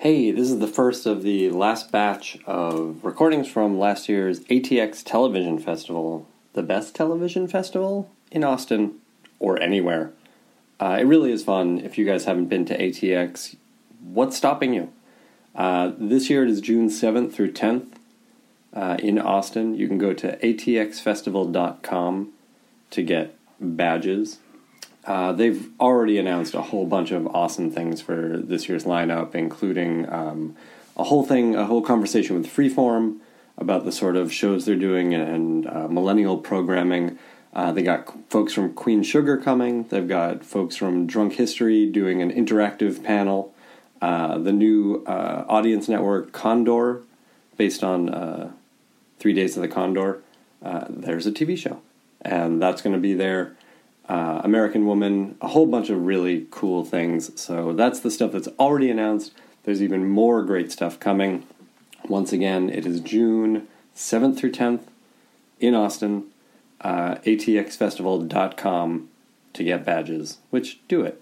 Hey, this is the first of the last batch of recordings from last year's ATX Television Festival, the best television festival in Austin or anywhere. Uh, it really is fun. If you guys haven't been to ATX, what's stopping you? Uh, this year it is June 7th through 10th uh, in Austin. You can go to atxfestival.com to get badges. Uh, they've already announced a whole bunch of awesome things for this year's lineup, including um, a whole thing, a whole conversation with Freeform about the sort of shows they're doing and uh, millennial programming. Uh, they got folks from Queen Sugar coming. They've got folks from Drunk History doing an interactive panel. Uh, the new uh, audience network Condor, based on Three Days of the Condor. There's a TV show, and that's going to be there. Uh, American Woman, a whole bunch of really cool things. So that's the stuff that's already announced. There's even more great stuff coming. Once again, it is June 7th through 10th in Austin. Uh, atxfestival.com to get badges, which do it.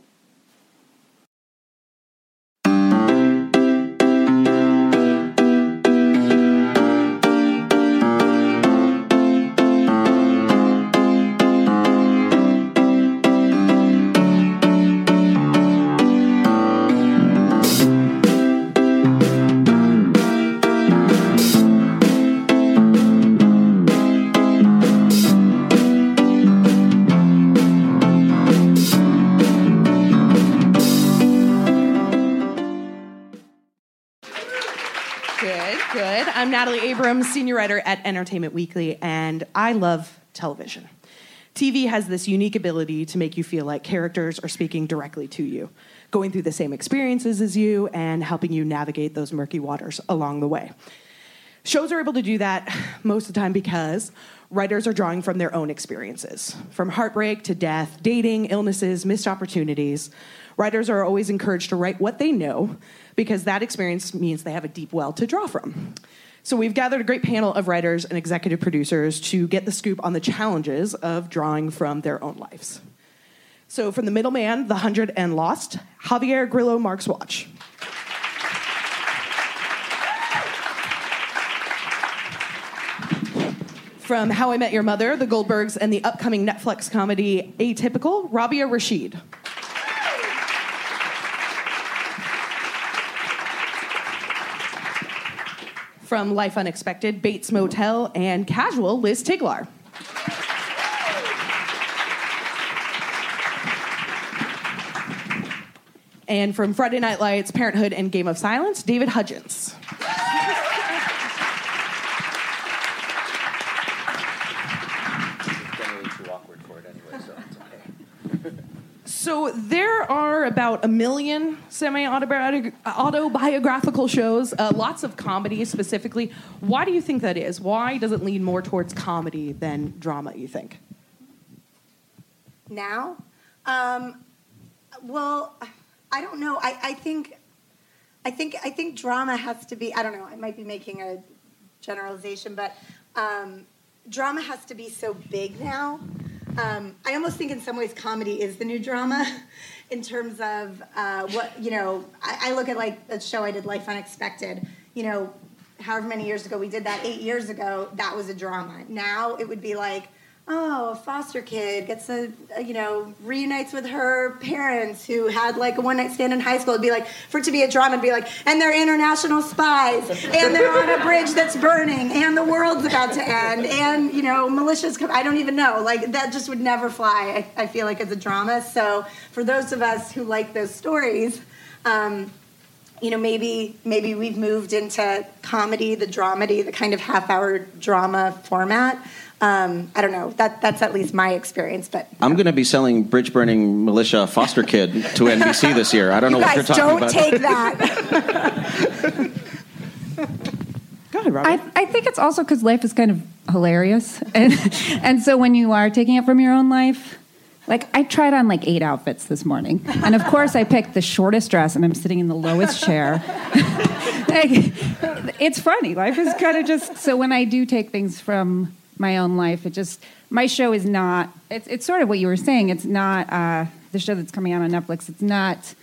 Natalie Abrams, senior writer at Entertainment Weekly, and I love television. TV has this unique ability to make you feel like characters are speaking directly to you, going through the same experiences as you, and helping you navigate those murky waters along the way. Shows are able to do that most of the time because writers are drawing from their own experiences. From heartbreak to death, dating, illnesses, missed opportunities, writers are always encouraged to write what they know because that experience means they have a deep well to draw from. So we've gathered a great panel of writers and executive producers to get the scoop on the challenges of drawing from their own lives. So from The Middleman, The Hundred and Lost, Javier Grillo Marxuach. From How I Met Your Mother, The Goldbergs, and the upcoming Netflix comedy Atypical, Robia Rashid. From Life Unexpected, Bates Motel, and Casual, Liz Tigelaar. And from Friday Night Lights, Parenthood, and Game of Silence, David Hudgins. generally too awkward for it anyway, so it's okay. So there are about a million semi-autobiographical shows, uh, lots of comedy specifically. Why do you think that is? Why does it lean more towards comedy than drama? You think? now? Um, well, I don't know. I, I think, I think, I think drama has to be. I don't know. I might be making a generalization, but um, drama has to be so big now. Um, I almost think, in some ways, comedy is the new drama, in terms of uh, what you know. I, I look at like the show I did, Life Unexpected. You know, however many years ago we did that, eight years ago, that was a drama. Now it would be like, oh, a foster kid gets a, a, you know reunites with her parents who had like a one night stand in high school. It'd be like for it to be a drama, it'd be like, and they're international spies, and they're on a bridge that's burning, and the world's about to end, and you know militias come. I don't even know. Like that just would never fly. I, I feel like as a drama. So for those of us who like those stories. Um, you know, maybe maybe we've moved into comedy, the dramedy, the kind of half-hour drama format. Um, I don't know. That that's at least my experience. But I'm going to be selling bridge burning militia foster kid to NBC this year. I don't know you what you're guys talking don't about. take that. Go ahead, Robia. I, I think it's also because life is kind of hilarious, and and so when you are taking it from your own life, like I tried on like eight outfits this morning, and of course I picked the shortest dress, and I'm sitting in the lowest chair. like, it's funny. Life is kind of just so when I do take things from my own life, it just my show is not. It's it's sort of what you were saying. It's not uh, the show that's coming out on Netflix. It's not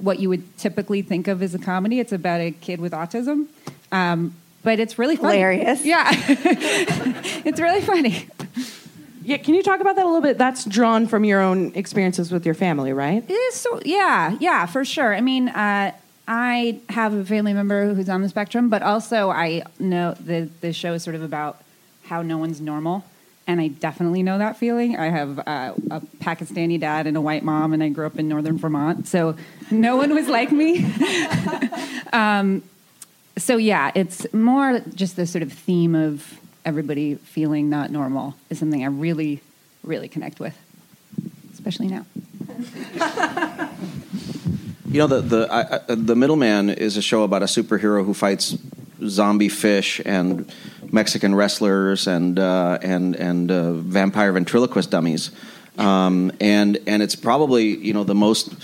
what you would typically think of as a comedy. It's about a kid with autism, um, but it's really funny. Hilarious. Yeah, it's really funny. Yeah, can you talk about that a little bit? That's drawn from your own experiences with your family, right? It is so yeah, yeah, for sure. I mean, uh, I have a family member who's on the spectrum, but also I know the the show is sort of about how no one's normal, and I definitely know that feeling. I have uh, a Pakistani dad and a white mom, and I grew up in northern Vermont, so no one was like me. um, so yeah, it's more just the sort of theme of everybody feeling not normal is something I really, really connect with, especially now. You know, the the I, the Middleman is a show about a superhero who fights zombie fish and Mexican wrestlers and uh, and and uh, vampire ventriloquist dummies, um, and and it's probably you know the most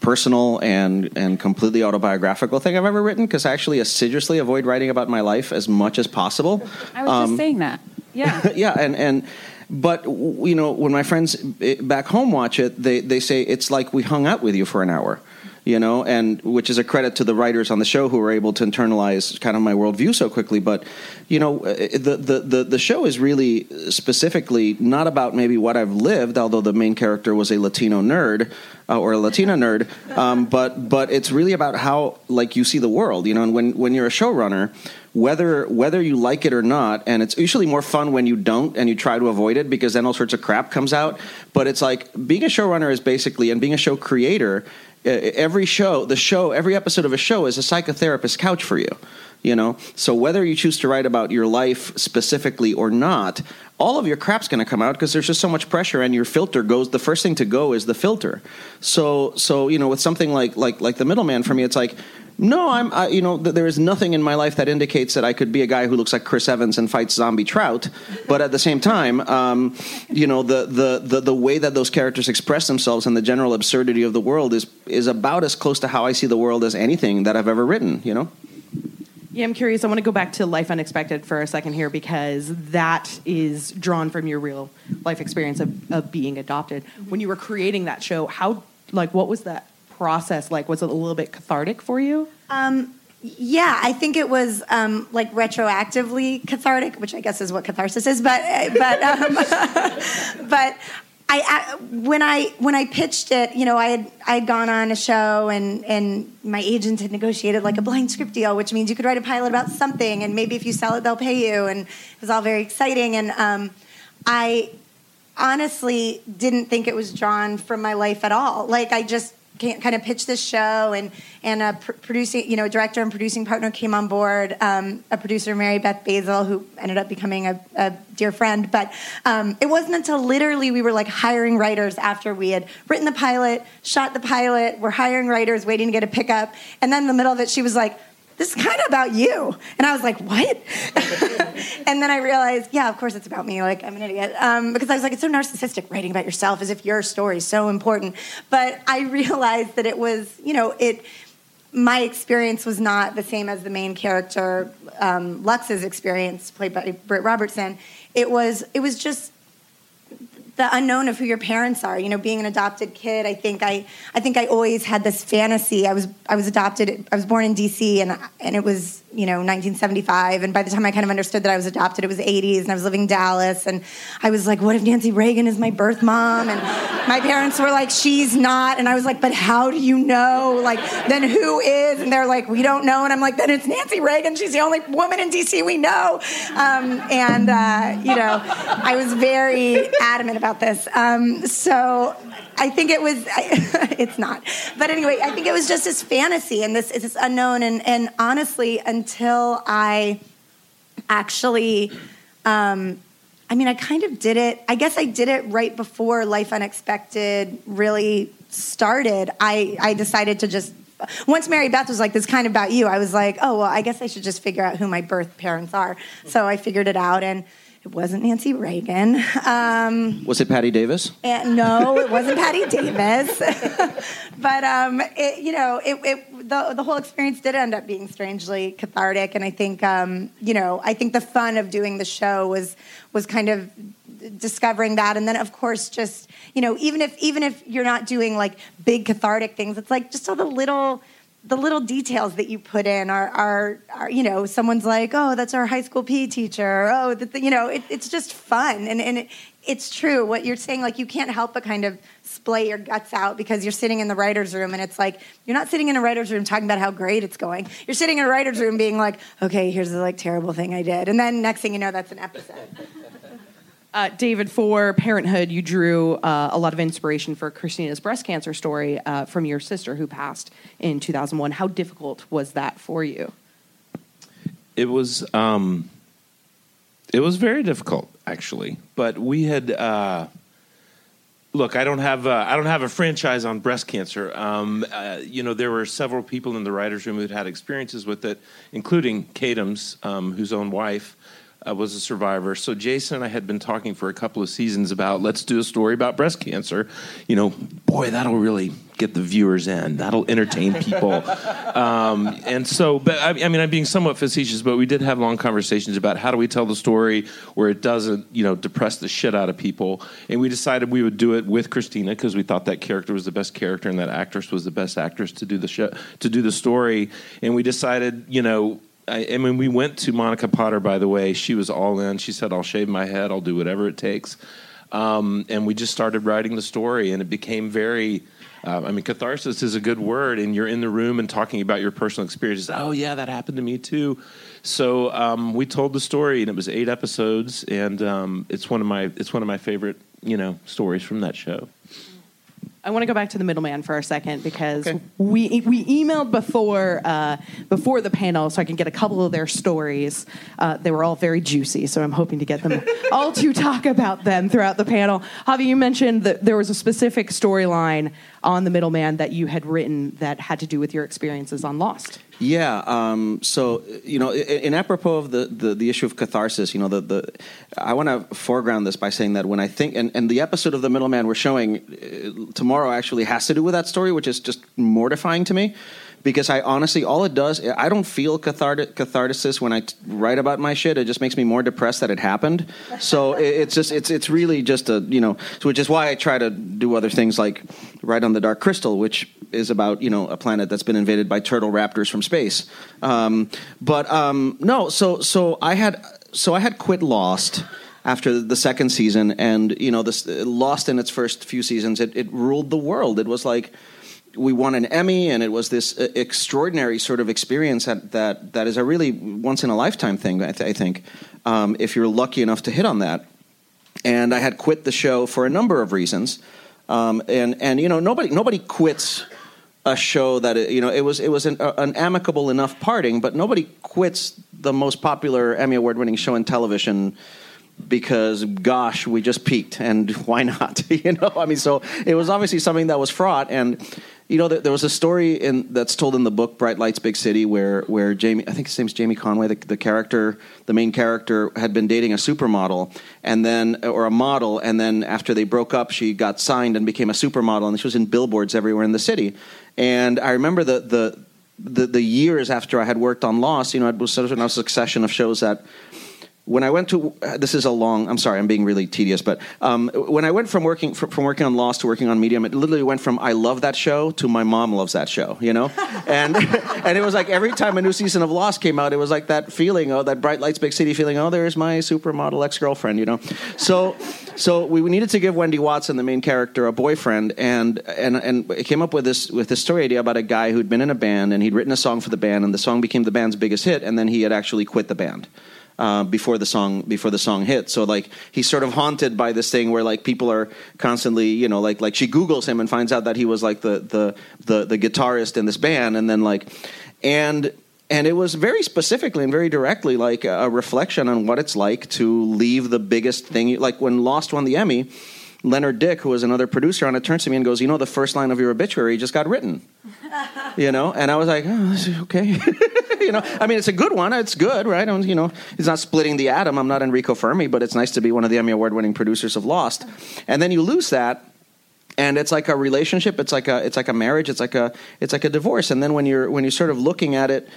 personal and and completely autobiographical thing I've ever written because I actually assiduously avoid writing about my life as much as possible. I was Um, just saying that. Yeah. yeah, and and but you know when my friends eh, back home watch it, they they say it's like we hung out with you for an hour. You know, and which is a credit to the writers on the show who were able to internalize kind of my worldview so quickly. But you know, eh, the the the, the show is really specifically not about maybe what I've lived, although the main character was a Latino nerd uh, or a Latina nerd. Um, but but it's really about how like you see the world. You know, and when when you're a showrunner whether whether you like it or not and it's usually more fun when you don't and you try to avoid it because then all sorts of crap comes out but it's like being a showrunner is basically and being a show creator uh, Uh, every show the show every episode of a show is a psychotherapist couch for you you know? So whether you choose to write about your life specifically or not all of your crap's going to come out because there's just so much pressure and your filter goes the first thing to go is the filter. So so you know with something like like like the middleman for me it's like no, I'm. I, you know, th- there is nothing in my life that indicates that I could be a guy who looks like Chris Evans and fights zombie trout. But at the same time, um, you know, the, the the the way that those characters express themselves and the general absurdity of the world is is about as close to how I see the world as anything that I've ever written. You know. Yeah, I'm curious. I want to go back to Life Unexpected for a second here because that is drawn from your real life experience of, of being adopted. When you were creating that show, how, like, what was that process like? Was it a little bit cathartic for you? Um, yeah, I think it was um, like retroactively cathartic, which I guess is what catharsis is. But but um, but I, I when I when I pitched it, you know, I had I had gone on a show and and my agent had negotiated like a blind script deal, which means you could write a pilot about something, and maybe if you sell it, they'll pay you, and it was all very exciting. And um, I honestly didn't think it was drawn from my life at all. Like I just kind of pitched this show, and and a pr- producing, you know, director and producing partner came on board. Um, a producer, Mary Beth Basil, who ended up becoming a, a dear friend. But um, it wasn't until literally we were like hiring writers after we had written the pilot, shot the pilot. We're hiring writers, waiting to get a pickup, and then in the middle of it, she was like this is kind of about you. And I was like, what? and then I realized, yeah, of course it's about me. Like, I'm an idiot. Um, because I was like, it's so narcissistic writing about yourself as if your story is so important. But I realized that it was, you know, it, my experience was not the same as the main character, um, Lux's experience, played by Britt Robertson. It was, it was just the unknown of who your parents are. You know, being an adopted kid, I think I, I think I always had this fantasy. I was, I was adopted. I was born in D.C. and and it was, you know, 1975. And by the time I kind of understood that I was adopted, it was 80s, and I was living in Dallas. And I was like, what if Nancy Reagan is my birth mom? And my parents were like, she's not. And I was like, but how do you know? Like, then who is? And they're like, we don't know. And I'm like, then it's Nancy Reagan. She's the only woman in D.C. we know. Um, and uh, you know, I was very adamant about this. Um, so I think it was. I, it's not, but anyway, I think it was just this fantasy and this this unknown. And and honestly, until I actually. Um, I mean, I kind of did it. I guess I did it right before Life Unexpected really started. I, I decided to just, once Mary Beth was like, this is kind of about you, I was like, oh, well, I guess I should just figure out who my birth parents are. So I figured it out, and it wasn't Nancy Reagan. Um, Was it Patti Davis? and no, it wasn't Patti Davis. but um, it, you know, it, it, the the whole experience did end up being strangely cathartic, and I think um, you know, I think the fun of doing the show was was kind of discovering that, and then of course just you know even if even if you're not doing like big cathartic things, it's like just all the little the little details that you put in are, are, are, you know, someone's like, oh, that's our high school PE teacher. Oh, the, the, you know, it, it's just fun. And, and it, it's true what you're saying. Like, you can't help but kind of splay your guts out because you're sitting in the writer's room and it's like, you're not sitting in a writer's room talking about how great it's going. You're sitting in a writer's room being like, okay, here's the like terrible thing I did. And then next thing you know, that's an episode. Uh, David, for Parenthood, you drew uh, a lot of inspiration for Christina's breast cancer story uh, from your sister who passed in 2001. How difficult was that for you? It was. Um, it was very difficult, actually. But we had. Uh, look, I don't have. I don't have a franchise on breast cancer. Um, uh, you know, there were several people in the writers' room who'd had experiences with it, including Katims, um, whose own wife uh, was a survivor. So Jason and I had been talking for a couple of seasons about let's do a story about breast cancer. You know, boy, that'll really get the viewers in. That'll entertain people. um, and so, but I, I, mean, I'm being somewhat facetious, but we did have long conversations about how do we tell the story where it doesn't, you know, depress the shit out of people. And we decided we would do it with Christina because we thought that character was the best character and that actress was the best actress to do the show, to do the story. And we decided, you know, I, I mean, we went to Monica Potter, by the way. She was all in. She said, I'll shave my head, I'll do whatever it takes. Um, and we just started writing the story, and it became very. Uh, I mean, catharsis is a good word, and you're in the room and talking about your personal experiences. Oh, yeah, that happened to me too. So um, we told the story, and it was eight episodes, and um, it's one of my it's one of my favorite you know stories from that show. I want to go back to the middleman for a second because okay. we we emailed before uh, before the panel so I can get a couple of their stories. Uh, they were all very juicy, so I'm hoping to get them all to talk about them throughout the panel. Javi, you mentioned that there was a specific storyline on the middleman that you had written that had to do with your experiences on Lost. Yeah. Um, so you know, in, in, apropos of the, the, the issue of catharsis, you know, the the I want to foreground this by saying that when I think and, and the episode of the middleman we're showing uh, tomorrow actually has to do with that story, which is just mortifying to me because I honestly, all it does, I don't feel cathartic, catharsis when I t- write about my shit. It just makes me more depressed that it happened. So it, it's just, it's, it's really just a, you know, which is why I try to do other things like write on the Dark Crystal, which is about, you know, a planet that's been invaded by turtle raptors from space. Um, but um, no, so, so I had, so I had quit Lost after the second season, and you know, this Lost in its first few seasons, it, it ruled the world. It was like we won an Emmy, and it was this uh, extraordinary sort of experience that that, that is a really once in a lifetime thing. I, th- I think um, if you're lucky enough to hit on that. And I had quit the show for a number of reasons, um, and and you know nobody nobody quits a show that it, you know it was it was an, uh, an, amicable enough parting, but nobody quits the most popular Emmy award winning show in television because gosh we just peaked and why not you know i mean so it was obviously something that was fraught and you know, there was a story in, that's told in the book Bright Lights, Big City, where where Jamie, I think his name's Jamie Conway, the, the character, the main character, had been dating a supermodel, and then or a model, and then after they broke up, she got signed and became a supermodel, and she was in billboards everywhere in the city. And I remember the the the, the years after I had worked on Lost, you know, it was sort of a succession of shows that when I went to this is a long. I'm sorry, I'm being really tedious, but um, when I went from working from, from, working on Lost to working on Medium, it literally went from I love that show to my mom loves that show. You know, and and it was like every time a new season of Lost came out, it was like that feeling, oh, that bright lights, big city feeling. Oh, there's my supermodel ex girlfriend. You know, so so we needed to give Wendy Watson, the main character, a boyfriend, and and and it came up with this with this story idea about a guy who'd been in a band and he'd written a song for the band, and the song became the band's biggest hit, and then he had actually quit the band uh, before the song before the song hit. So like he's sort of haunted by this thing where like people are constantly you know like like she googles him and finds out that he was like the the the, the guitarist in this band and then like and and it was very specifically and very directly like a reflection on what it's like to leave the biggest thing like when Lost won the Emmy Leonard Dick, who was another producer on it, turns to me and goes, "You know, the first line of your obituary just got written." you know, and I was like, oh, "Okay." you know, I mean, it's a good one. It's good, right? you know, he's not splitting the atom. I'm not Enrico Fermi, but it's nice to be one of the Emmy award-winning producers of Lost. And then you lose that, and it's like a relationship it's like a it's like a marriage it's like a it's like a divorce. And then when you're when you're sort of looking at it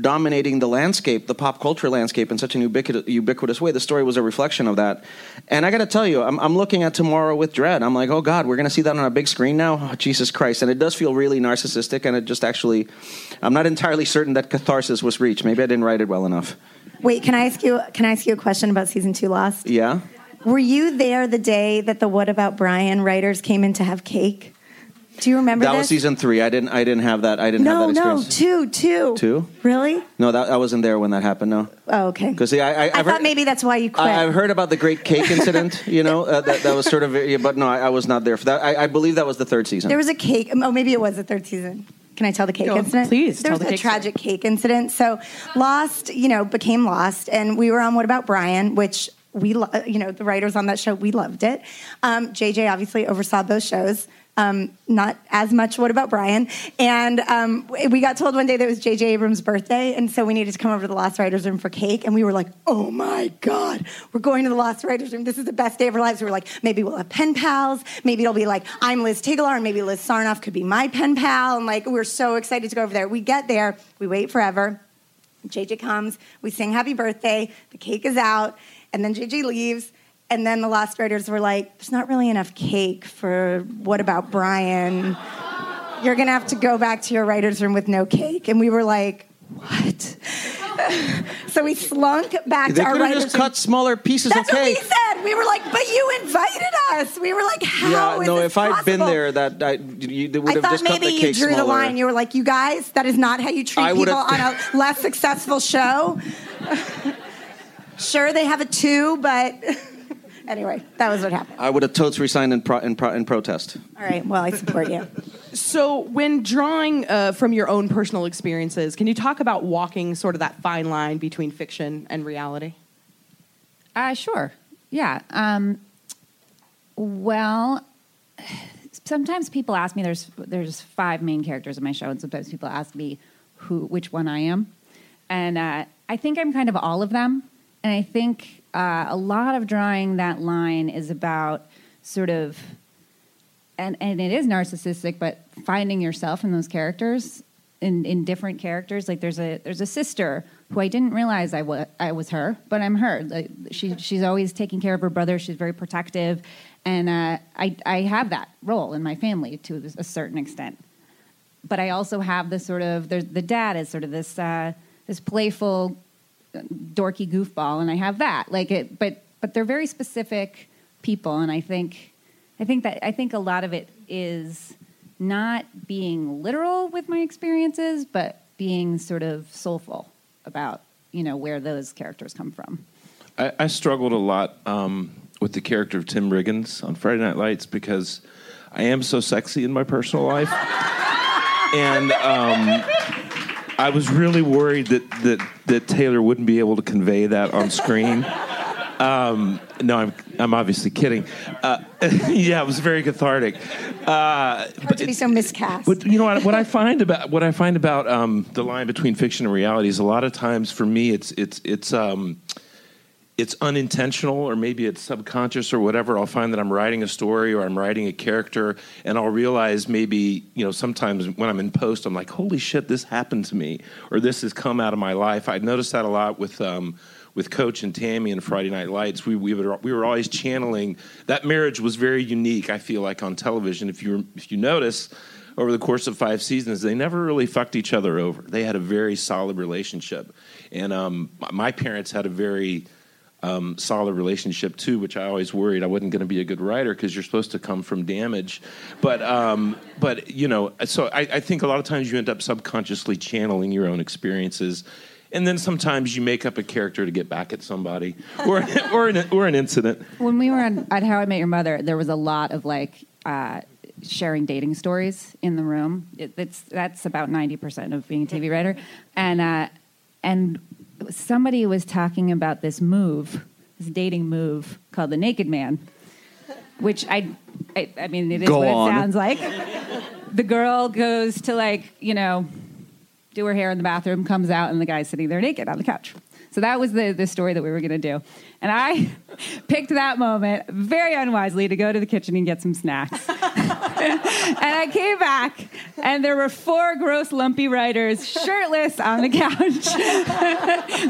dominating the landscape the pop culture landscape in such an ubiquitous, ubiquitous way the story was a reflection of that. And i got to tell you I'm, I'm looking at tomorrow with dread. I'm like oh god we're going to see that on a big screen now? Oh, jesus christ. And it does feel really narcissistic and it just actually i'm not entirely certain that catharsis was reached. Maybe i didn't write it well enough. Wait, can I ask you? Can I ask you a question about season two Lost? yeah Were you there the day that the What About Brian writers came in to have cake? Do you remember that this? was season three i didn't i didn't have that i didn't no, have that no, experience two, two, Two? Really? no that i wasn't there when that happened no Oh, okay. because I, I, I I've thought heard- maybe that's why you quit. I, I've heard about the Great Cake Incident. You know, uh, that, that was sort of, yeah, but no, I, I was not there for that. I, I believe that was the third season. There was a cake. Oh, maybe it was the third season. Can I tell the cake No, incident? please There was the a cake story. tragic cake incident. So, Lost, you know, became Lost, and we were on What About Brian, which we, lo- uh, you know, the writers on that show, we loved it. Um, JJ obviously oversaw those shows. Um, not as much. What about Brian? And um, we got told one day that it was JJ Abrams' birthday, and so we needed to come over to the Lost Writers Room for cake. And we were like, "Oh my God, we're going to the Lost Writers Room! This is the best day of our lives." We were like, "Maybe we'll have pen pals. Maybe it'll be like I'm Liz Tigelaar, and maybe Liz Sarnoff could be my pen pal." And like, we're so excited to go over there. We get there, we wait forever. JJ comes, we sing happy birthday, the cake is out, and then JJ leaves. And then the Lost Writers were like, there's not really enough cake for what about Brian? You're gonna have to go back to your writer's room with no cake. And we were like, what? so we slunk back they to our writer's just room. cut smaller pieces That's of what we cake. said. We were like, but you invited us. We were like, how yeah, is no, if I'd been there, that I, you they would I have thought just cut maybe the you cake drew the line. You were like, you guys, that is not how you treat people on a less successful show. Sure, they have a two, but anyway, that was what happened. I would have totes resigned in, pro, in, pro, in protest. All right, well, I support you. So, when drawing uh, from your own personal experiences, can you talk about walking sort of that fine line between fiction and reality? Uh, sure. Yeah. Um, well, sometimes people ask me. There's there's five main characters in my show, and sometimes people ask me who which one I am, and uh, I think I'm kind of all of them. And I think uh, a lot of drawing that line is about sort of, and and it is narcissistic, but finding yourself in those characters. In, in different characters, like there's a there's a sister who I didn't realize I was I was her, but I'm her. Like she she's always taking care of her brother. She's very protective, and uh, I I have that role in my family to a certain extent. But I also have this sort of there's the dad is sort of this uh, this playful, dorky goofball, and I have that like it. But but they're very specific people, and I think I think that I think a lot of it is not being literal with my experiences, but being sort of soulful about you know where those characters come from. I, I struggled a lot um, with the character of Tim Riggins on Friday Night Lights because I am so sexy in my personal life, and um, I was really worried that, that that Taylor wouldn't be able to convey that on screen. Um, no, I'm I'm obviously kidding. Uh, yeah, it was very cathartic. Uh, Hard to be so miscast. but you know what? What I find about what I find about um, the line between fiction and reality is a lot of times for me it's it's it's um, it's unintentional or maybe it's subconscious or whatever. I'll find that I'm writing a story or I'm writing a character, and I'll realize maybe you know sometimes when I'm in post, I'm like, holy shit, this happened to me or this has come out of my life. I noticed that a lot with. Um, with Coach and Tammy and Friday Night Lights, we we, would, we were always channeling. That marriage was very unique. I feel like on television, if you if you notice, over the course of five seasons, they never really fucked each other over. They had a very solid relationship, and um, my parents had a very um, solid relationship too, which I always worried I wasn't going to be a good writer because you're supposed to come from damage. But um, but you know, so I, I think a lot of times you end up subconsciously channeling your own experiences. And then sometimes you make up a character to get back at somebody, or or an, or an incident. When we were on, How I Met Your Mother, there was a lot of like uh, sharing dating stories in the room. It, it's that's about ninety percent of being a TV writer, and uh, and somebody was talking about this move, this dating move called the Naked Man, which I, I, I mean, it is Go what on. it sounds like. The girl goes to like you know do her hair in the bathroom, comes out, and the guy's sitting there naked on the couch. So that was the, the story that we were going to do. And I picked that moment very unwisely to go to the kitchen and get some snacks. I came back, and there were four gross, lumpy writers shirtless on the couch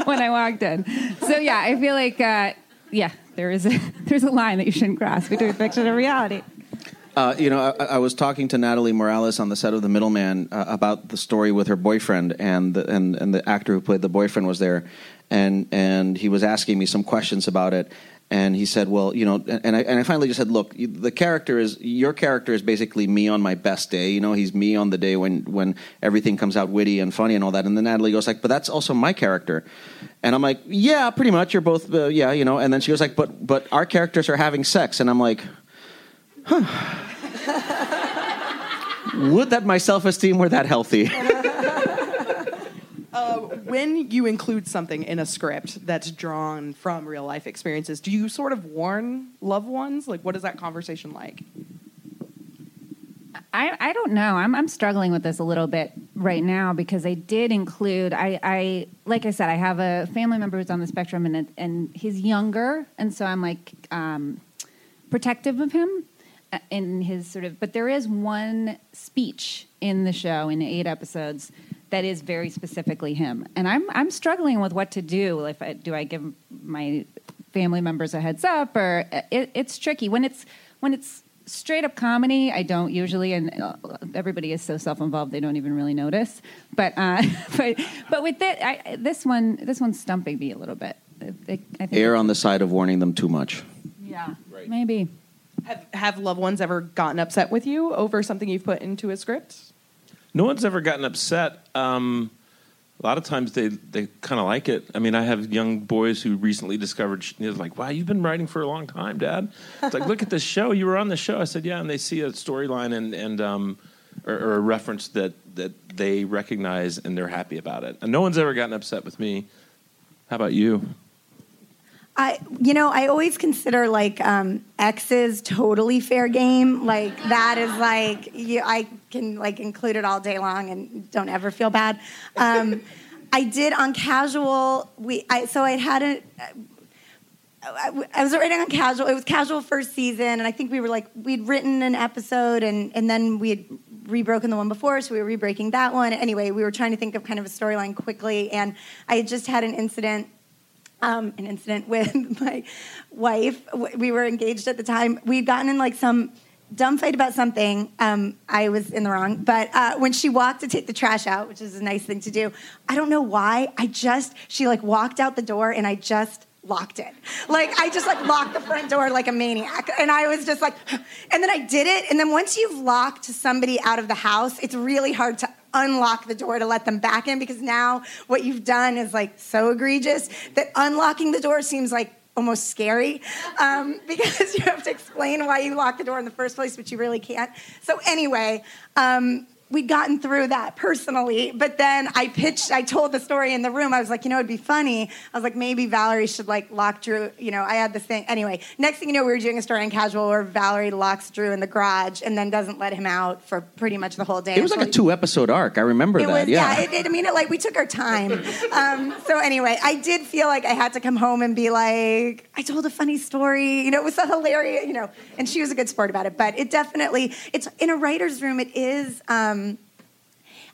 when I walked in. So yeah, I feel like uh, yeah, there is a there's a line that you shouldn't cross between fiction and reality. Uh, you know, I, I was talking to Natalie Morales on the set of The Middleman uh, about the story with her boyfriend, and the, and and the actor who played the boyfriend was there, and and he was asking me some questions about it, and he said, "Well, you know," and I and I finally just said, "Look, the character is your character is basically me on my best day. You know, he's me on the day when when everything comes out witty and funny and all that." And then Natalie goes like, "But that's also my character," and I'm like, "Yeah, pretty much. You're both, uh, yeah, you know." And then she goes like, "But but our characters are having sex," and I'm like, "Huh." Would that my self esteem were that healthy? Uh, when you include something in a script that's drawn from real life experiences, do you sort of warn loved ones? Like, what is that conversation like? I, I don't know. I'm, I'm struggling with this a little bit right now because I did include I, I like I said I have a family member who's on the spectrum and it- and he's younger and so I'm like um, protective of him uh, in his sort of but there is one speech in the show in eight episodes that is very specifically him. And I'm I'm struggling with what to do. If I, do I give my family members a heads up or it, it's tricky. When it's when it's straight up comedy i don't usually and uh, everybody is so self-involved they don't even really notice. But uh but but with it I, this one this one's stumping me a little bit. I, think- I think Err on the side of warning them too much. yeah maybe. Have, have loved ones ever gotten upset with you over something you've put into a script? No one's ever gotten upset. Um, a lot of times they, they kind of like it. I mean, I have young boys who recently discovered, you know, like, wow, you've been writing for a long time, Dad. It's like, look at this show. You were on the show. I said, yeah. And they see a storyline and, and um, or, or a reference that, that they recognize and they're happy about it. And no one's ever gotten upset with me. How about you? I, you know, I always consider like um, X's totally fair game. Like that is like you, I can like include it all day long and don't ever feel bad. Um, I did on casual. We I so I had a. I, I was writing on casual. It was casual first season, and I think we were like we'd written an episode, and and then we had rebroken the one before, so we were rebreaking that one. Anyway, we were trying to think of kind of a storyline quickly, and I had just had an incident um, an incident with my wife. We were engaged at the time. We'd gotten in like some dumb fight about something. Um, I was in the wrong, but uh, when she walked to take the trash out, which is a nice thing to do, I don't know why. I just she like walked out the door, and I just locked it. Like I just like locked the front door like a maniac, and I was just like, and then I did it. And then once you've locked somebody out of the house, it's really hard to unlock the door to let them back in because now what you've done is like so egregious that unlocking the door seems like almost scary um, because you have to explain why you locked the door in the first place, but you really can't. So anyway, um, we'd gotten through that personally, but then I pitched, I told the story in the room. I was like, you know, it'd be funny. I was like, maybe Valerie should like lock Drew. You know, I had this thing. Anyway, next thing you know, we were doing a story in casual where Valerie locks Drew in the garage and then doesn't let him out for pretty much the whole day. It was like a two episode arc. I remember that. was, yeah. it, it- I mean, it, like we took our time. Um, so anyway, I did feel like I had to come home and be like, I told a funny story. You know, it was so hilarious. You know, and she was a good sport about it. But it definitely, it's in a writer's room. It is. Um, Um,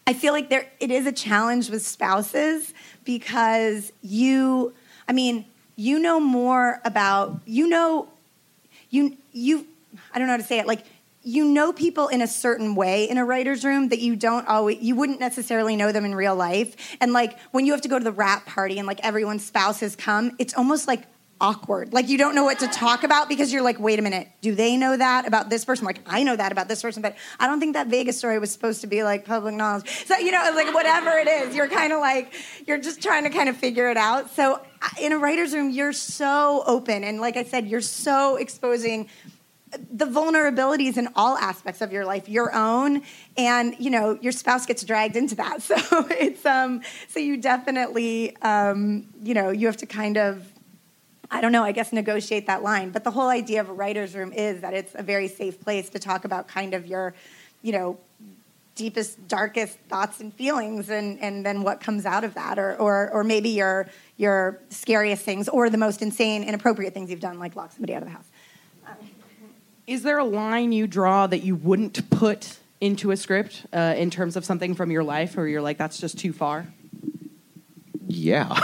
I feel like there it is a challenge with spouses because you, I mean, you know more about you know you you I don't know how to say it like you know people in a certain way in a writer's room that you don't always you wouldn't necessarily know them in real life. And like when you have to go to the wrap party and like everyone's spouses come it's almost like awkward. Like you don't know what to talk about because you're like wait a minute do they know that about this person? Like i know that about this person but i don't think that vegas story was supposed to be like public knowledge. So you know like whatever it is you're kind of like you're just trying to kind of figure it out. So in a writer's room you're so open and like i said you're so exposing the vulnerabilities in all aspects of your life your own and you know your spouse gets dragged into that. So it's um so you definitely um you know you have to kind of I don't know, I guess negotiate that line. But the whole idea of a writer's room is that it's a very safe place to talk about kind of your, you know, deepest, darkest thoughts and feelings and, and then what comes out of that. Or, or, or maybe your, your scariest things or the most insane, inappropriate things you've done, like lock somebody out of the house. Is there a line you draw that you wouldn't put into a script uh, in terms of something from your life, or you're like, that's just too far? Yeah.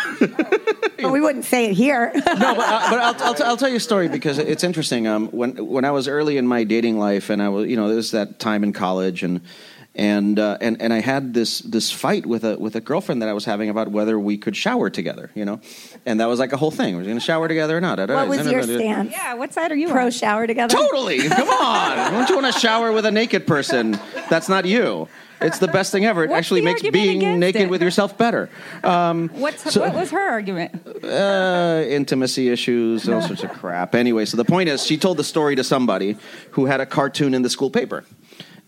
But we wouldn't say it here. no, but, uh, but I'll, I'll, t- I'll tell you a story because it's interesting. Um, when when I was early in my dating life, and I was, you know, there was that time in college, and and uh, and and I had this this fight with a with a girlfriend that I was having about whether we could shower together, you know, and that was like a whole thing. We're going to shower together or not? what was your stance? Yeah, what side are you Pro on? shower together? Totally. Come on. Don't you want to shower with a naked person? That's not you. It's the best thing ever. It What's actually makes being naked it? with yourself better. Um, What's, So- what was her argument? uh, intimacy issues, all sorts of crap. Anyway, so the point is, she told the story to somebody who had a cartoon in the school paper,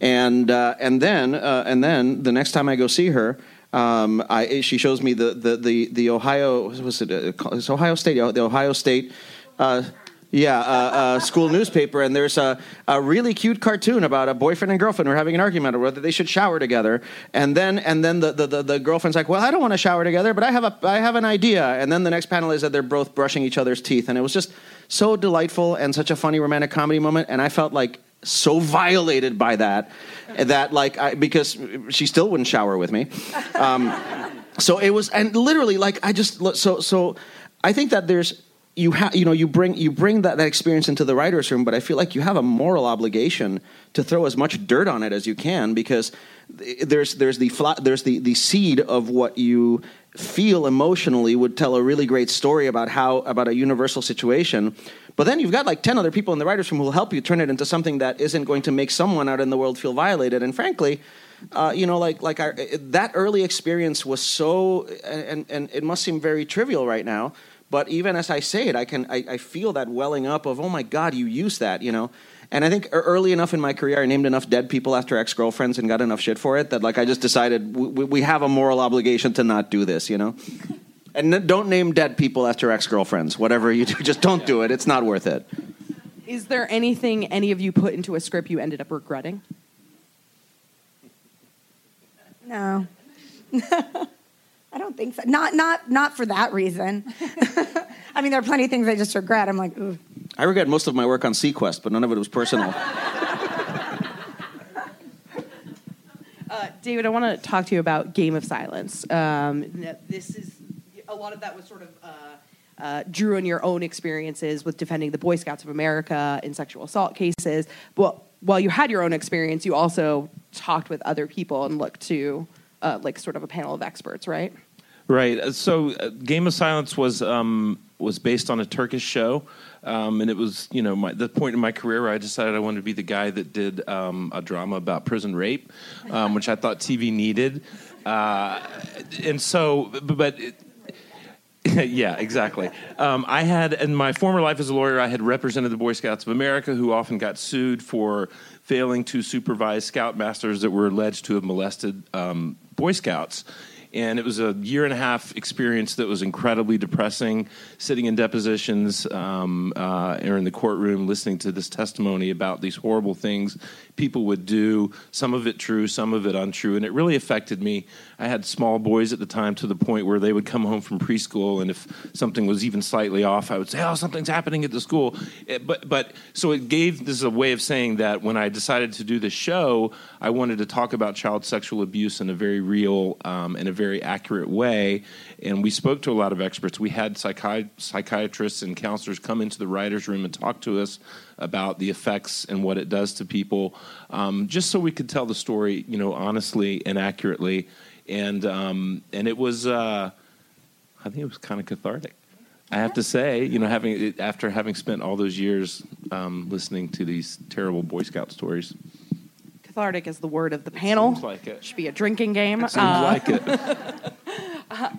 and uh, and then uh, and then the next time I go see her. Um, I, she shows me the, the, the, the Ohio was it uh, it's Ohio State the Ohio State uh, yeah uh, uh, school newspaper. And there's a, a really cute cartoon about a boyfriend and girlfriend who are having an argument over whether they should shower together. And then and then the, the, the, the girlfriend's like well I don't want to shower together but I have a I have an idea. And then the next panel is that they're both brushing each other's teeth. And it was just so delightful and such a funny romantic comedy moment. And I felt like so violated by that that like I, because she still wouldn't shower with me. Um, so it was and literally like i just so so i think that there's you have you know you bring you bring that, that experience into the writers room but i feel like you have a moral obligation to throw as much dirt on it as you can because there's there's the there's the the seed of what you feel emotionally would tell a really great story about how about a universal situation. But then you've got like 10 other people in the writers room who will help you turn it into something that isn't going to make someone out in the world feel violated. And frankly uh, you know like like our, that early experience was so and and it must seem very trivial right now but even as i say it i can i, I feel that welling up of oh my god you use that you know and I think early enough in my career, I named enough dead people after ex girlfriends and got enough shit for it that like I just decided we, we have a moral obligation to not do this, you know. And don't name dead people after ex girlfriends. Whatever you do, just don't do it. It's not worth it. Is there anything any of you put into a script you ended up regretting? No. I don't think so. Not not not for that reason. I mean, there are plenty of things I just regret. I'm like, Ugh. I regret most of my work on SeaQuest, but none of it was personal. Uh, David, I want to talk to you about Game of Silence. Um, this is a lot of that was sort of uh, uh, drew on your own experiences with defending the Boy Scouts of America in sexual assault cases. But while you had your own experience, you also talked with other people and looked to uh, like sort of a panel of experts, right? Right. Uh, So, uh, Game of Silence was um, was based on a Turkish show, um, and it was you know my, the point in my career where I decided I wanted to be the guy that did um, a drama about prison rape, um, which I thought TV needed, uh, and so but. it, yeah, exactly. Um, I had, in my former life as a lawyer, I had represented the Boy Scouts of America, who often got sued for failing to supervise scoutmasters that were alleged to have molested um, Boy Scouts. And it was a year and a half experience that was incredibly depressing, sitting in depositions um, uh, or in the courtroom, listening to this testimony about these horrible things people would do, some of it true, some of it untrue. And it really affected me. I had small boys at the time to the point where they would come home from preschool, and if something was even slightly off, I would say, "Oh, something's happening at the school." It- but but so it gave this is a way of saying that when I decided to do the show, I wanted to talk about child sexual abuse in a very real um, and a very accurate way. And we spoke to a lot of experts. We had psychi- psychiatrists and counselors come into the writers' room and talk to us about the effects and what it does to people, um, just so we could tell the story, you know, honestly and accurately. And um, and it was, uh, I think it was kind of cathartic. I have to say, you know, having after having spent all those years um, listening to these terrible Boy Scout stories, Cathartic is the word of the panel. seems like it. Should be a drinking game. seems Uh, like it.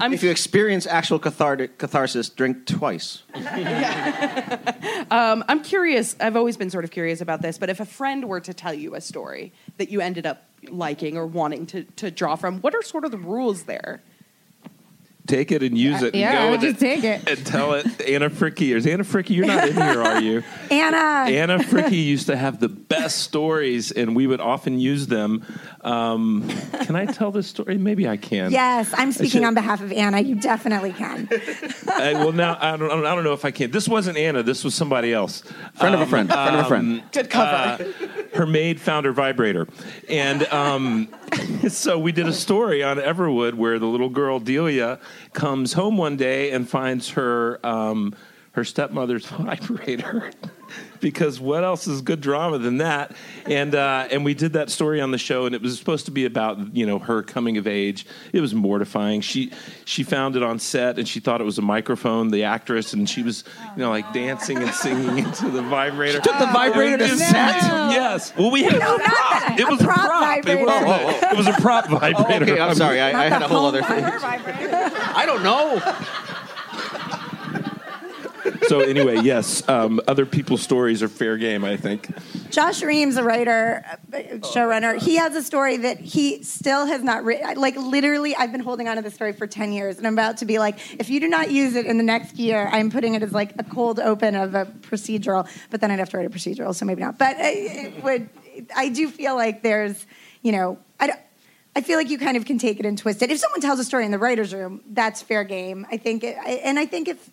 if you experience actual cathartic catharsis, drink twice. Um, I'm curious. I've always been sort of curious about this, but if a friend were to tell you a story that you ended up liking or wanting to, to draw from, what are sort of the rules there? Take it and use it. And Yeah, go I would with just take it. and tell it. Anna Fricke. Is Anna Fricke? You're not in here, are you? Anna. Anna Fricke used to have the best stories, and we would often use them. Um, can I tell this story? Maybe I can. Yes, I'm speaking should- on behalf of Anna. You definitely can. I, well, now I don't, I don't know if I can. This wasn't Anna. This was somebody else. Friend of a friend. Friend of a friend. Good cover. her maid found her vibrator. And um, so we did a story on Everwood where the little girl Delia comes home one day and finds her um, her stepmother's vibrator. Because what else is good drama than that? And uh, and we did that story on the show, and it was supposed to be about you know her coming of age. It was mortifying. She she found it on set, and she thought it was a microphone. The actress, and she was you know like dancing and singing into the vibrator. Took the vibrator to It set. Yes. Well, we had No, a not prop. that. It A was a prop prop. It vibrator. wasn't a- it was a prop vibrator. Okay, I'm sorry. I, I had a whole other thing. Vibrator. I don't know. So anyway, yes, um, other people's stories are fair game. I think. Josh Reims, a writer, uh, showrunner, he has a story that he still has not written. Like literally, I've been holding on to this story for ten years, and I'm about to be like, if you do not use it in the next year, I'm putting it as like a cold open of a procedural. But then I'd have to write a procedural, so maybe not. But it would. I do feel like there's, you know, I. Don't, I feel like you kind of can take it and twist it. If someone tells a story in the writers' room, that's fair game. I think, it, and I think if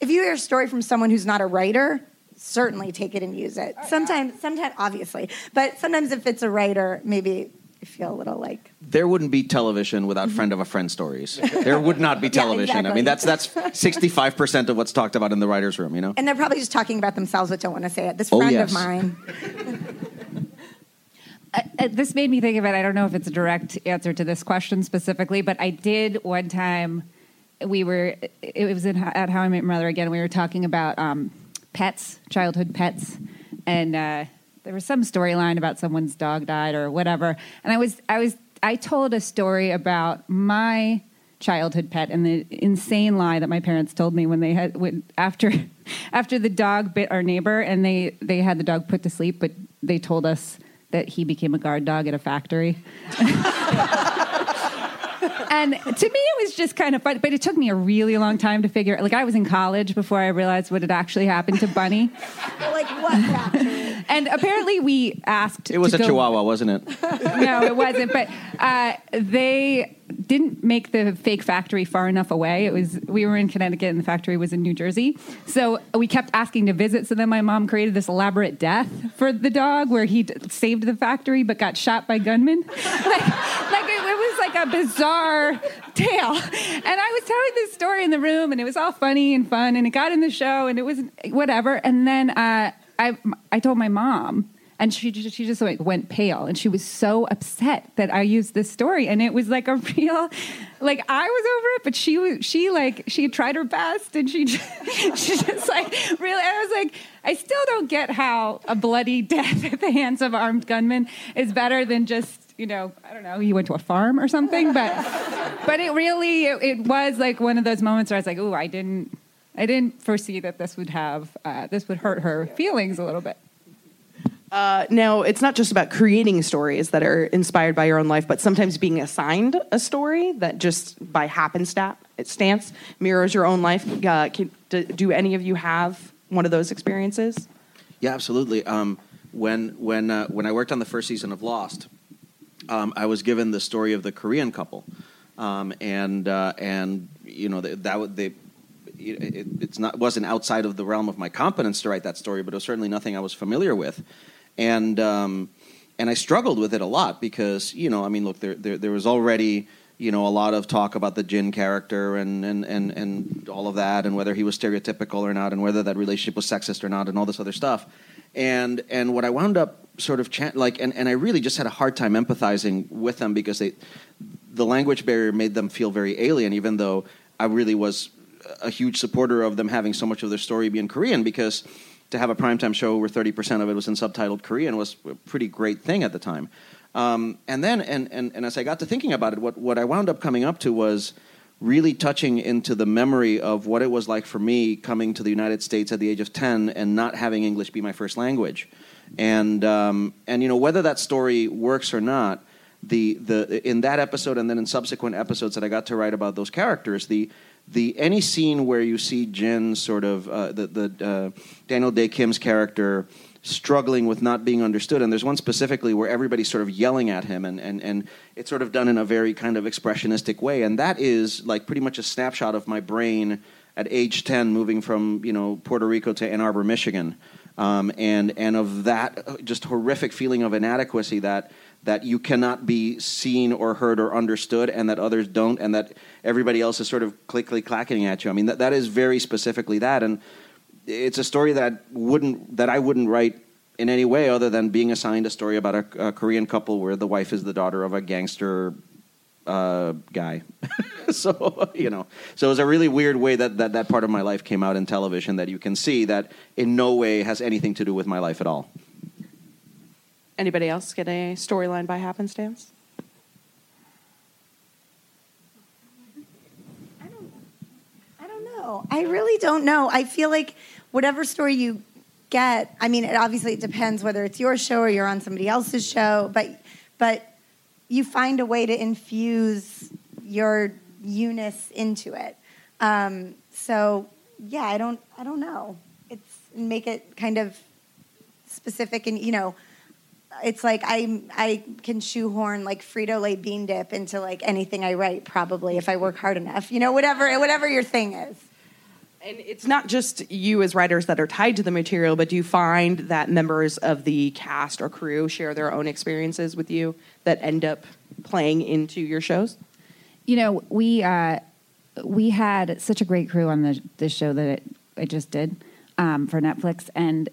if you hear a story from someone who's not a writer, certainly take it and use it. Sometimes, sometimes, obviously, but sometimes if it's a writer, maybe you feel a little like There wouldn't be television without friend of a friend stories. There would not be Yeah, television. I mean, that's that's sixty five percent of what's talked about in the writers' room. You know. and they're probably just talking about themselves but don't want to say it. This Oh, friend yes. of mine. Uh, uh, this made me think of it. I don't know if it's a direct answer to this question specifically, but I did one time. We were. It was in, at How I Met Your Mother again. We were talking about um, pets, childhood pets, and uh, there was some storyline about someone's dog died or whatever. And I was. I was. I told a story about my childhood pet and the insane lie that my parents told me when they had when, after after the dog bit our neighbor and they they had the dog put to sleep but they told us that he became a guard dog at a factory and to me it was just kind of fun but it took me a really long time to figure like i was in college before i realized what had actually happened to bunny like what factory? and apparently we asked It was to a go- Chihuahua, wasn't it? no, it wasn't. But uh, they didn't make the fake factory far enough away. It was we were in Connecticut and the factory was in New Jersey. So we kept asking to visit. So then my mom created this elaborate death for the dog where he saved the factory but got shot by gunmen. like, like it, it was like a bizarre tale. And I was telling this story in the room, and it was all funny and fun, and it got in the show, and it was whatever. And then uh, I I told my mom and she just, she just like went pale. And she was so upset that I used this story. And it was like a real like I was over it but she was she like she tried her best. And she just, she just like really I was like I still don't get how a bloody death at the hands of armed gunmen is better than just you know I don't know you went to a farm or something. But but it really it, it was like one of those moments where I was like ooh I didn't I didn't foresee that this would have uh, this would hurt her feelings a little bit Uh, now, it's not just about creating stories that are inspired by your own life, but sometimes being assigned a story that just by happenstance mirrors your own life. Uh, can, do, do any of you have one of those experiences? Yeah, absolutely. Um, when when uh, when I worked on the first season of Lost, um, I was given the story of the Korean couple, um, and uh, and you know that, that they. It, it's not wasn't outside of the realm of my competence to write that story, but it was certainly nothing I was familiar with, and um, and I struggled with it a lot because you know I mean look there there, there was already you know a lot of talk about the Jin character and, and and and all of that and whether he was stereotypical or not and whether that relationship was sexist or not and all this other stuff. And and what I wound up sort of like and, and I really just had a hard time empathizing with them because they the language barrier made them feel very alien even though I really was a huge supporter of them having so much of their story be in Korean because to have a primetime show where 30% of it was in subtitled Korean was a pretty great thing at the time. Um, and then, and, and, and as I got to thinking about it, what, what I wound up coming up to was really touching into the memory of what it was like for me coming to the United States at the age of 10 and not having English be my first language. And, um, and you know, whether that story works or not, the, the, in that episode and then in subsequent episodes that I got to write about those characters, the, the any scene where you see Jin sort of uh, the the uh, Daniel Dae Kim's character struggling with not being understood. And there's one specifically where everybody's sort of yelling at him, and, and, and it's sort of done in a very kind of expressionistic way. And that is like pretty much a snapshot of my brain at age 10, moving from you know Puerto Rico to Ann Arbor, Michigan, um, and and of that uh, just horrific feeling of inadequacy that that you cannot be seen or heard or understood, and that others don't, and that everybody else is sort of click click clacking at you. I mean, that that is very specifically that, and it's a story that wouldn't that I wouldn't write in any way other than being assigned a story about a, a Korean couple where the wife is the daughter of a gangster uh, guy. so you know, so it was a really weird way that, that that part of my life came out in television that you can see that in no way has anything to do with my life at all. Anybody else get a storyline by happenstance? I don't know. I really don't know. I feel like whatever story you get, I mean, it obviously it depends whether it's your show or you're on somebody else's show, but but you find a way to infuse your Eunice into it. Um, so yeah, I don't I don't know. It's make it kind of specific and you know it's like I I can shoehorn like Frito Lay bean dip into like anything I write probably if I work hard enough. You know, whatever whatever your thing is. And it's not just you as writers that are tied to the material, but do you find that members of the cast or crew share their own experiences with you that end up playing into your shows? You know, we uh, we had such a great crew on the this show that it, I just did um, for Netflix, and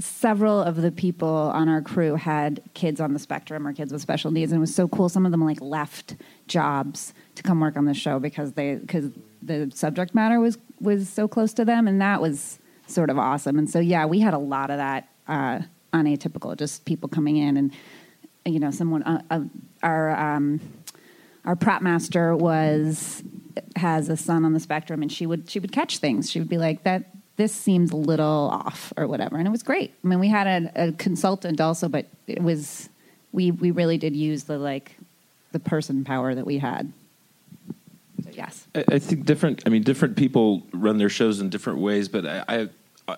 several of the people on our crew had kids on the spectrum or kids with special needs, and it was so cool. Some of them like left jobs to come work on the show because they because the subject matter was was so close to them, and that was sort of awesome. And so yeah, we had a lot of that uh, on Atypical, just people coming in and you know someone uh, uh, our um, our prop master was has a son on the spectrum and she would she would catch things. She would be like that this seems a little off or whatever. And it was great. I mean we had a, a consultant also but it was we we really did use the like the person power that we had yes I, I think different. I mean, different people run their shows in different ways. But I, I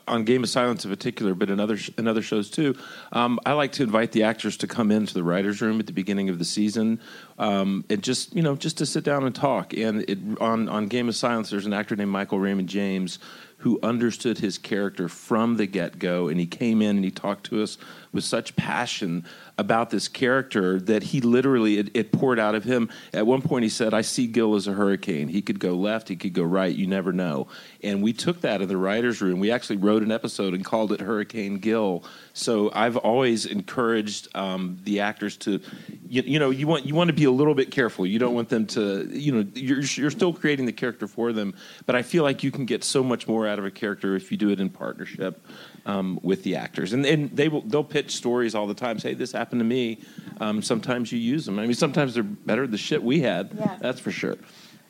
on Game of Silence in particular, but in other in other shows too, um, I like to invite the actors to come into the writers' room at the beginning of the season, um, and just you know just to sit down and talk. And it, on on Game of Silence, there's an actor named Michael Raymond James who understood his character from the get go, and he came in and he talked to us with such passion about this character that he literally it, it poured out of him. At one point, he said, "I see Gil as a hurricane. He could go left, he could go right. You never know." And we took that in the writers' room. We actually wrote an episode and called it Hurricane Gil. So I've always encouraged um, the actors to, you, you know, you want you want to be a little bit careful. You don't want them to, you know, you're you're still creating the character for them. But I feel like you can get so much more out of a character if you do it in partnership um, with the actors, and and they will they'll pitch stories all the time. Say this happened to me. Um, sometimes you use them. I mean, sometimes they're better than the shit we had. Yeah. That's for sure.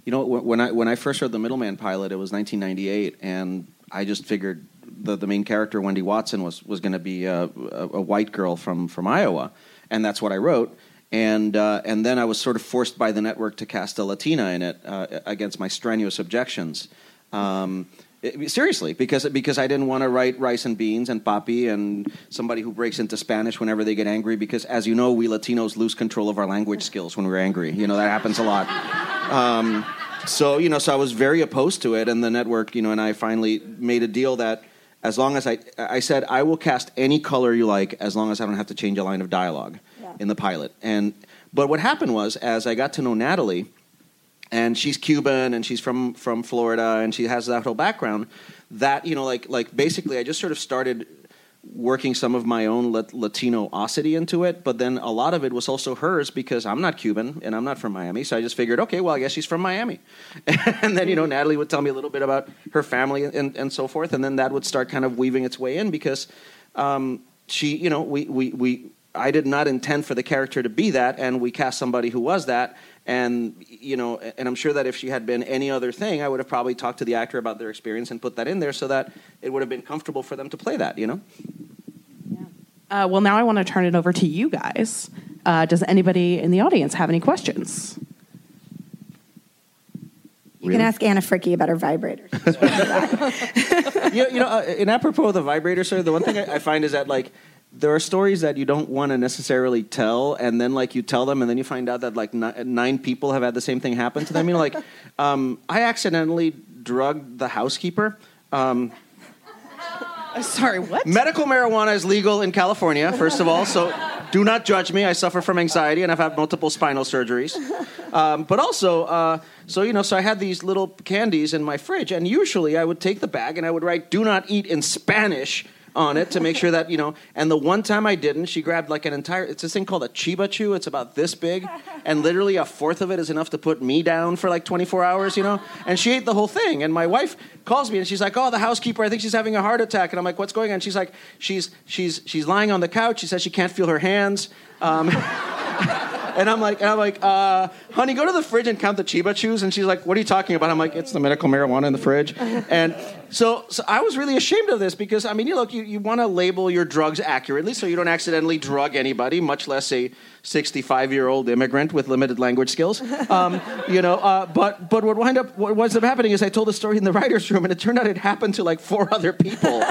You know, when when I when I first heard the Middleman pilot, it was 1998, and I just figured the the main character Wendy Watson was was going to be a, a, a white girl from from Iowa, and that's what I wrote. And uh, and then I was sort of forced by the network to cast a Latina in it uh, against my strenuous objections. Um, it- seriously, because because I didn't want to write rice and beans and papi and somebody who breaks into Spanish whenever they get angry. Because as you know, we Latinos lose control of our language skills when we're angry. You know that happens a lot. Um, so you know, so I was very opposed to it, and the network, you know, and I finally made a deal that as long as I, I said I will cast any color you like, as long as I don't have to change a line of dialogue Yeah. in the pilot. And but what happened was, as I got to know Natalie, and she's Cuban and she's from from Florida and she has that whole background. That you know, like like basically, I just sort of started working some of my own Lat- Latino-osity into it, but then a lot of it was also hers because I'm not Cuban and I'm not from Miami, so I just figured, okay, well, I guess she's from Miami. and then, you know, Natalie would tell me a little bit about her family and, and so forth, and then that would start kind of weaving its way in because um, she, you know, we, we, we, I did not intend for the character to be that, and we cast somebody who was that. And you know, and I'm sure that if she had been any other thing, I would have probably talked to the actor about their experience and put that in there so that it would have been comfortable for them to play that. You know. Uh, well, now I want to turn it over to you guys. Uh, does anybody in the audience have any questions? You can ask Anna Fricke about her vibrators. you, you know, uh, in apropos of the vibrator, sir, the one thing I, I find is that like there are stories that you don't want to necessarily tell, and then like you tell them, and then you find out that like ni- nine people have had the same thing happen to them. You know, like um, I accidentally drugged the housekeeper. Um, Uh, Sorry, what? medical marijuana is legal in California, first of all, so do not judge me. I suffer from anxiety and I've had multiple spinal surgeries. Um, but also, uh, so you know, so I had these little candies in my fridge, and usually I would take the bag and I would write "Do not eat" in Spanish on it to make sure that you know. And the one time I didn't, she grabbed like an entire. It's this thing called a Cheeba Chew. It's about this big, and literally a fourth of it is enough to put me down for like 24 hours, you know. And she ate the whole thing. And my wife calls me and she's like, "Oh, the housekeeper, I think she's having a heart attack." And I'm like, "What's going on?" She's like, "She's she's she's lying on the couch. She says she can't feel her hands." Um, And I'm like, and I'm like, uh, honey, go to the fridge and count the Cheeba chews. And she's like, what are you talking about? I'm like, it's the medical marijuana in the fridge. And so, so I was really ashamed of this because, I mean, you look, you, you want to label your drugs accurately so you don't accidentally drug anybody, much less a 65 year old immigrant with limited language skills. Um, you know, uh, but but what wind up what winds up happening is I told the story in the writers' room, and it turned out it happened to like four other people.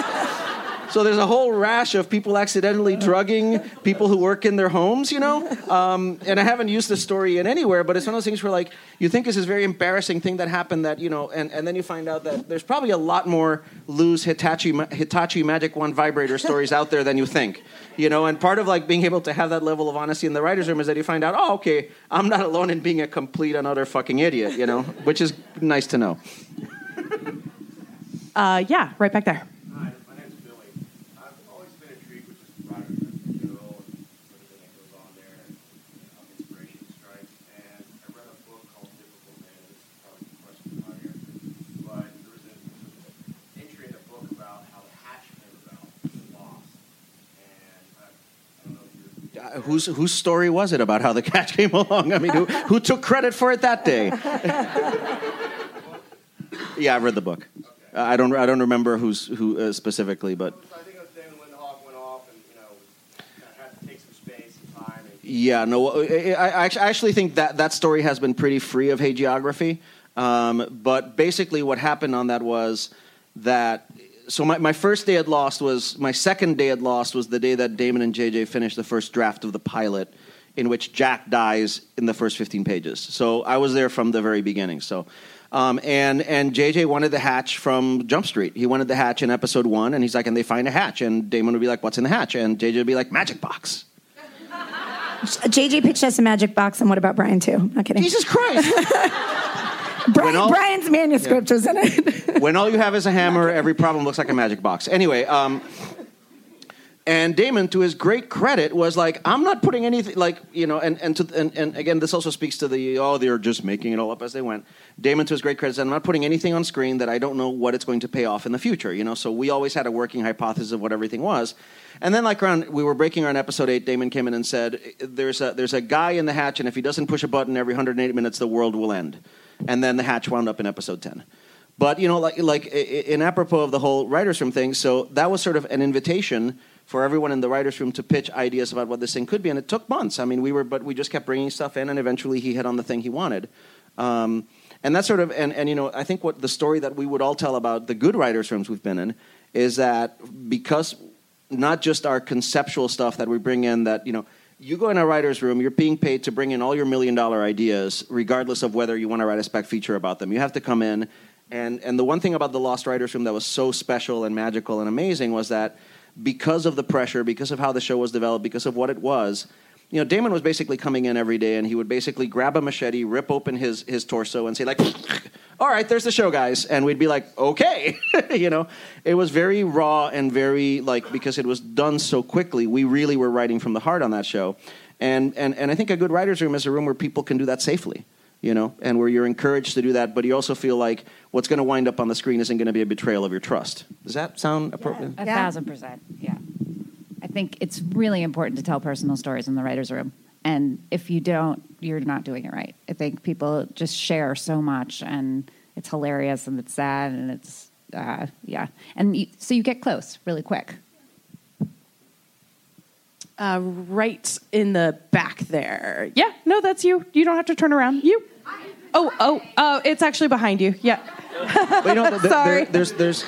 So there's a whole rash of people accidentally drugging people who work in their homes, you know. Um, and I haven't used this story in anywhere, but it's one of those things where like you think this is a very embarrassing thing that happened that you know, and, and then you find out that there's probably a lot more loose Hitachi Hitachi Magic Wand vibrator stories out there than you think, you know. And part of like being able to have that level of honesty in the writers' room is that you find out, oh, okay, I'm not alone in being a complete and utter fucking idiot, you know, which is nice to know. Uh, yeah, right back there. Hi, my name's Billy. I've always been intrigued with just writers and Joe and everything that goes on there, and you know, inspiration strikes. And I read a book called Difficult Man. This is probably a question from out here, but there was an entry in the book about how the hatch came about, was lost, and I, I don't know if you're. Uh, whose whose story was it about how the catch came along? I mean, who who took credit for it that day? yeah, I read the book. Uh, I don't I don't remember who's who uh, specifically, but I think it was Damon Lindelof went off and you know had to take some space and time. And yeah, no, I, I I actu- I actually think that that story has been pretty free of hagiography. Um, but basically, what happened on that was that. So my, my first day at Lost was my second day at Lost was the day that Damon and JJ finished the first draft of the pilot, in which Jack dies in the first 15 pages. So I was there from the very beginning. So, um, and and JJ wanted the hatch from Jump Street. He wanted the hatch in episode one, and he's like, and they find a hatch, and Damon would be like, "What's in the hatch?" And JJ would be like, "Magic box." JJ pitched us a magic box, and what about Brian too? Not kidding. Jesus Christ! Brian, all- Brian's manuscript was in it. when all you have is a hammer, every problem looks like a magic box. Anyway, um, and Damon, to his great credit, was like, "I'm not putting anything like you know." And and to and, and again, this also speaks to the oh, they're just making it all up as they went. Damon, to his great credit, said, "I'm not putting anything on screen that I don't know what it's going to pay off in the future." You know, so we always had a working hypothesis of what everything was. And then, like around, we were breaking around episode eight. Damon came in and said, "There's a there's a guy in the hatch, and if he doesn't push a button every 108 minutes, the world will end." And then the hatch wound up in episode 10. But you know, like like in apropos of the whole writers' room thing, so that was sort of an invitation for everyone in the writers' room to pitch ideas about what this thing could be, and it took months. I mean, we were, but we just kept bringing stuff in, and eventually he hit on the thing he wanted. Um, and that's sort of, and, and you know, I think what the story that we would all tell about the good writers' rooms we've been in is that because not just our conceptual stuff that we bring in, that you know, you go in a writer's room, you're being paid to bring in all your million dollar ideas, regardless of whether you want to write a spec feature about them. You have to come in. And, and the one thing about the Lost Writers Room that was so special and magical and amazing was that because of the pressure, because of how the show was developed, because of what it was, you know, Damon was basically coming in every day and he would basically grab a machete, rip open his, his torso, and say, like, all right, there's the show, guys. And we'd be like, okay. you know, it was very raw and very, like, because it was done so quickly, we really were writing from the heart on that show. And, and, and I think a good writer's room is a room where people can do that safely, you know, and where you're encouraged to do that, but you also feel like what's going to wind up on the screen isn't going to be a betrayal of your trust. Does that sound appropriate? A Yeah. thousand percent. Yeah. I think it's really important to tell personal stories in the writer's room. And if you don't, you're not doing it right. I think people just share so much, and it's hilarious, and it's sad, and it's, uh, yeah. And you, so you get close really quick. Uh, right in the back there. Yeah, no, that's you. You don't have to turn around. You. Oh, oh, oh, it's actually behind you. Yeah. But you know, th- th- Sorry. there- there's there's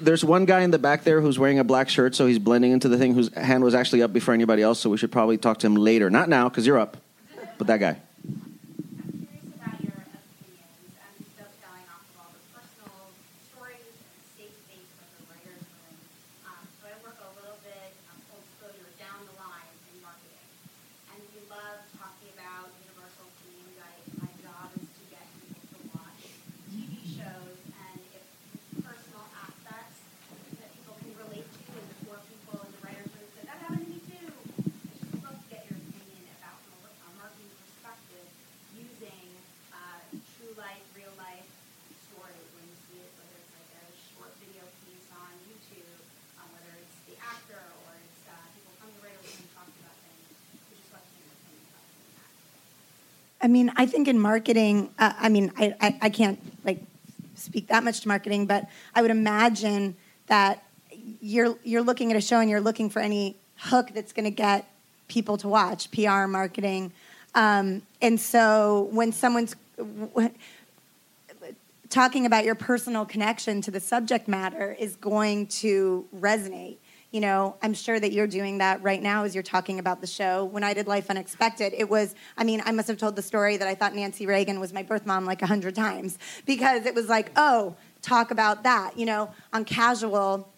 there's one guy in the back there who's wearing a black shirt, so he's blending into the thing. Whose hand was actually up before anybody else, so we should probably talk to him later. Not now, because you're up, but that guy. I'm curious about your opinions and dovetailing off of all the personal stories and safe space of the writer's room. Um, so I work a little bit um, old school, you're down the line in marketing. And we love talking about universal themes. I, my job is to get people to watch TV shows and if personal aspects that people can relate to and the four people in the writer's room said, that happened to me too. I just love to get your opinion about from a a marketing perspective using uh, true life, real life stories when you see it, whether it's like a short video piece on YouTube, um, whether it's the actor or it's uh, people come to the writer's room and talk about things. We just love to hear your opinion about doing that. I mean, I think in marketing, uh, I mean, I, I, I can't like speak that much to marketing, but I would imagine that you're you're looking at a show and you're looking for any hook that's going to get people to watch PR marketing, um, and so when someone's w- talking about your personal connection to the subject matter is going to resonate. You know, I'm sure that you're doing that right now as you're talking about the show. When I did Life Unexpected, it was, I mean, I must have told the story that I thought Nancy Reagan was my birth mom like a hundred times because it was like, oh, talk about that. You know, on casual,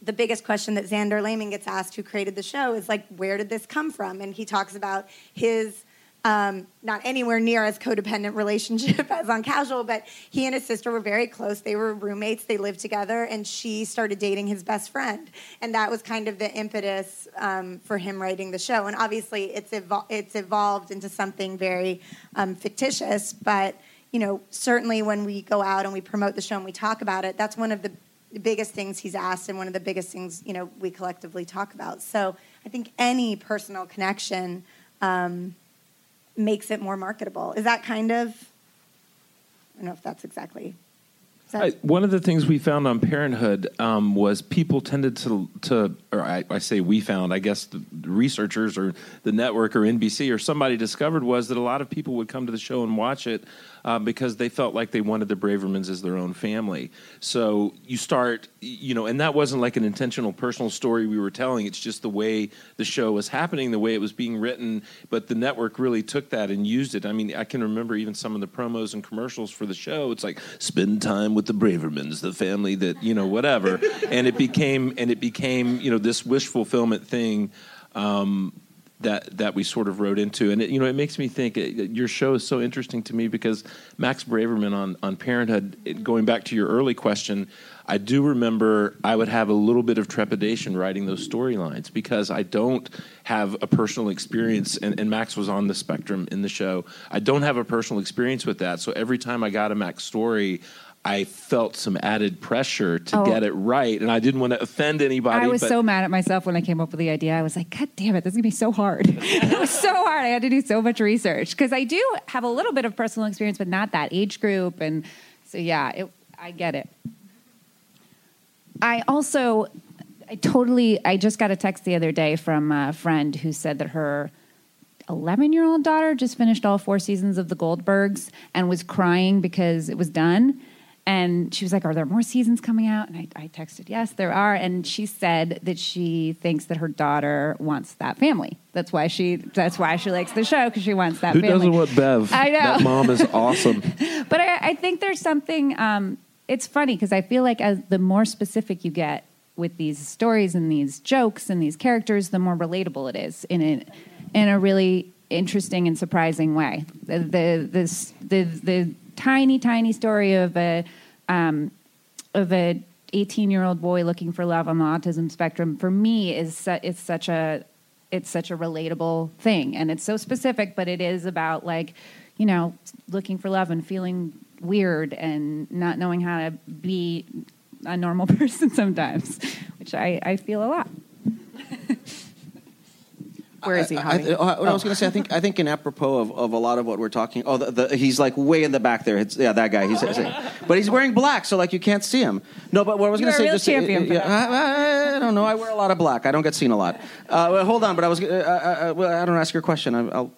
the biggest question that Zander Lehmann gets asked, who created the show, is like, where did this come from? And he talks about his um, not anywhere near as codependent relationship as on casual, but he and his sister were very close. They were roommates. They lived together, and she started dating his best friend, and that was kind of the impetus um, for him writing the show. And obviously, it's evol- it's evolved into something very um, fictitious, but you know, certainly when we go out and we promote the show and we talk about it, that's one of the biggest things he's asked and one of the biggest things you know we collectively talk about so i think any personal connection um, makes it more marketable. Is that kind of i don't know if that's exactly I, one of the things we found on Parenthood um, was people tended to, to or I, I say we found, I guess the researchers or the network or NBC or somebody discovered was that a lot of people would come to the show and watch it uh, because they felt like they wanted the Bravermans as their own family. So you start, you know, and that wasn't like an intentional personal story we were telling. It's just the way the show was happening, the way it was being written. But the network really took that and used it. I mean, I can remember even some of the promos and commercials for the show. It's like spend time with the Bravermans, the family that you know, whatever. and it became and it became you know this wish fulfillment thing. Um, that that we sort of wrote into, and it, you know, it makes me think. uh, Your show is so interesting to me because Max Braverman on on Parenthood. it- Going back to your early question, I do remember I would have a little bit of trepidation writing those storylines because I don't have a personal experience, and, and Max was on the spectrum in the show. I don't have a personal experience with that, so every time I got a Max story. I felt some added pressure to Oh. get it right, and I didn't want to offend anybody. I was so mad at myself when I came up with the idea. I was like, God damn it, this is gonna be so hard. it was so hard. I had to do so much research because I do have a little bit of personal experience, but not that age group. And so, yeah, it, I get it. I also, I totally, I just got a text the other day from a friend who said that her 11 year old daughter just finished all four seasons of The Goldbergs and was crying because it was done. And she was like, Are there more seasons coming out? And I, I texted, Yes, there are. And she said that she thinks that her daughter wants that family. That's why she that's why she likes the show, because she wants that Who family. doesn't want Bev? I know. That mom is awesome. But I, I think there's something. Um, it's funny because I feel like as the more specific you get with these stories and these jokes and these characters, the more relatable it is in a in a really interesting and surprising way. The the this, the, the tiny tiny story of a um, of a 18 year old boy looking for love on the autism spectrum for me is su- it's such a it's such a relatable thing. And it's so specific but it is about like you know looking for love and feeling weird and not knowing how to be a normal person sometimes which i, I feel a lot Where is he, I, honey? I, what I was going to say, I think, I think, in apropos of, of a lot of what we're talking. Oh, the, the, he's like way in the back there. It's, yeah, that guy. He's, but he's wearing black, so like you can't see him. No, but what I was going to say, real just champion for yeah, I, I don't know. I wear a lot of black. I don't get seen a lot. Uh, well, hold on, but I was. Uh, uh, uh, well, I don't ask your question. I, I'll.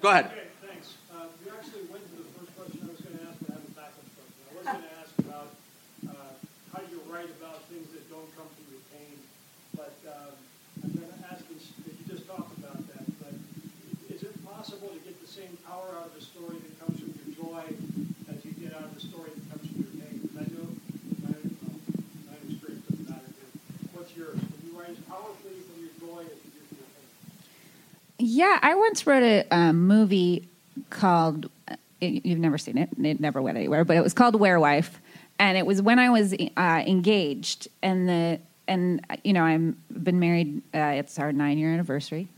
Go ahead. Okay, thanks. Uh, about things that don't come from your pain, but um, I'm going to ask this, if you just talked about that, but is it possible to get the same power out of the story that comes from your joy as you get out of the story that comes from your pain? 'Cause I know my, well, my experience doesn't matter, but what's yours? Can you write as powerfully from your joy as you do from your pain? Yeah, I once wrote a um, movie called. You've never seen it. It never went anywhere, but it was called Werewife, and it was when I was uh, engaged, and the and you know I'm been married. Uh, it's our nine year anniversary,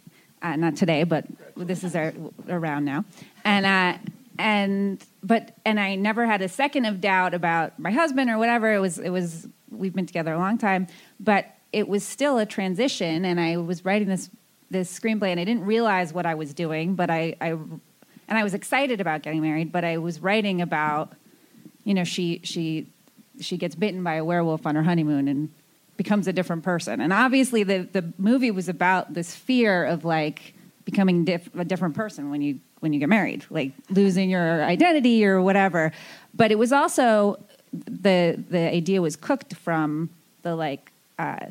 uh, not today, but this is our around now, and uh, and but and I never had a second of doubt about my husband or whatever. It was it was we've been together a long time, but it was still a transition, and I was writing this this screenplay, and I didn't realize what I was doing, but I, I and I was excited about getting married, but I was writing about, you know, she she she gets bitten by a werewolf on her honeymoon and becomes a different person, and obviously the the movie was about this fear of like becoming diff- a different person when you when you get married, like losing your identity or whatever. But it was also the the idea was cooked from the like uh,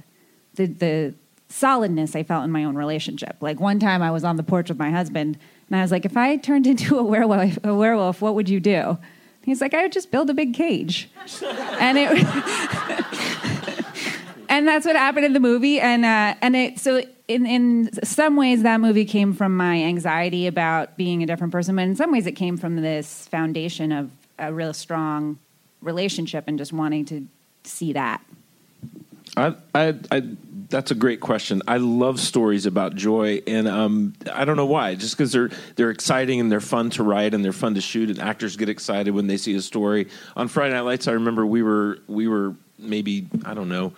the the solidness I felt in my own relationship. Like one time I was on the porch with my husband and I was like, if I turned into a werewolf, a werewolf, what would you do? He's like, I would just build a big cage. and it and that's what happened in the movie. And uh, and it so in in some ways that movie came from my anxiety about being a different person, but in some ways it came from this foundation of a real strong relationship and just wanting to see that. I, I, I, that's a great question. I love stories about joy, and um, I don't know why. Just because they're they're exciting and they're fun to write and they're fun to shoot, and actors get excited when they see a story. On Friday Night Lights, I remember we were we were maybe I don't know.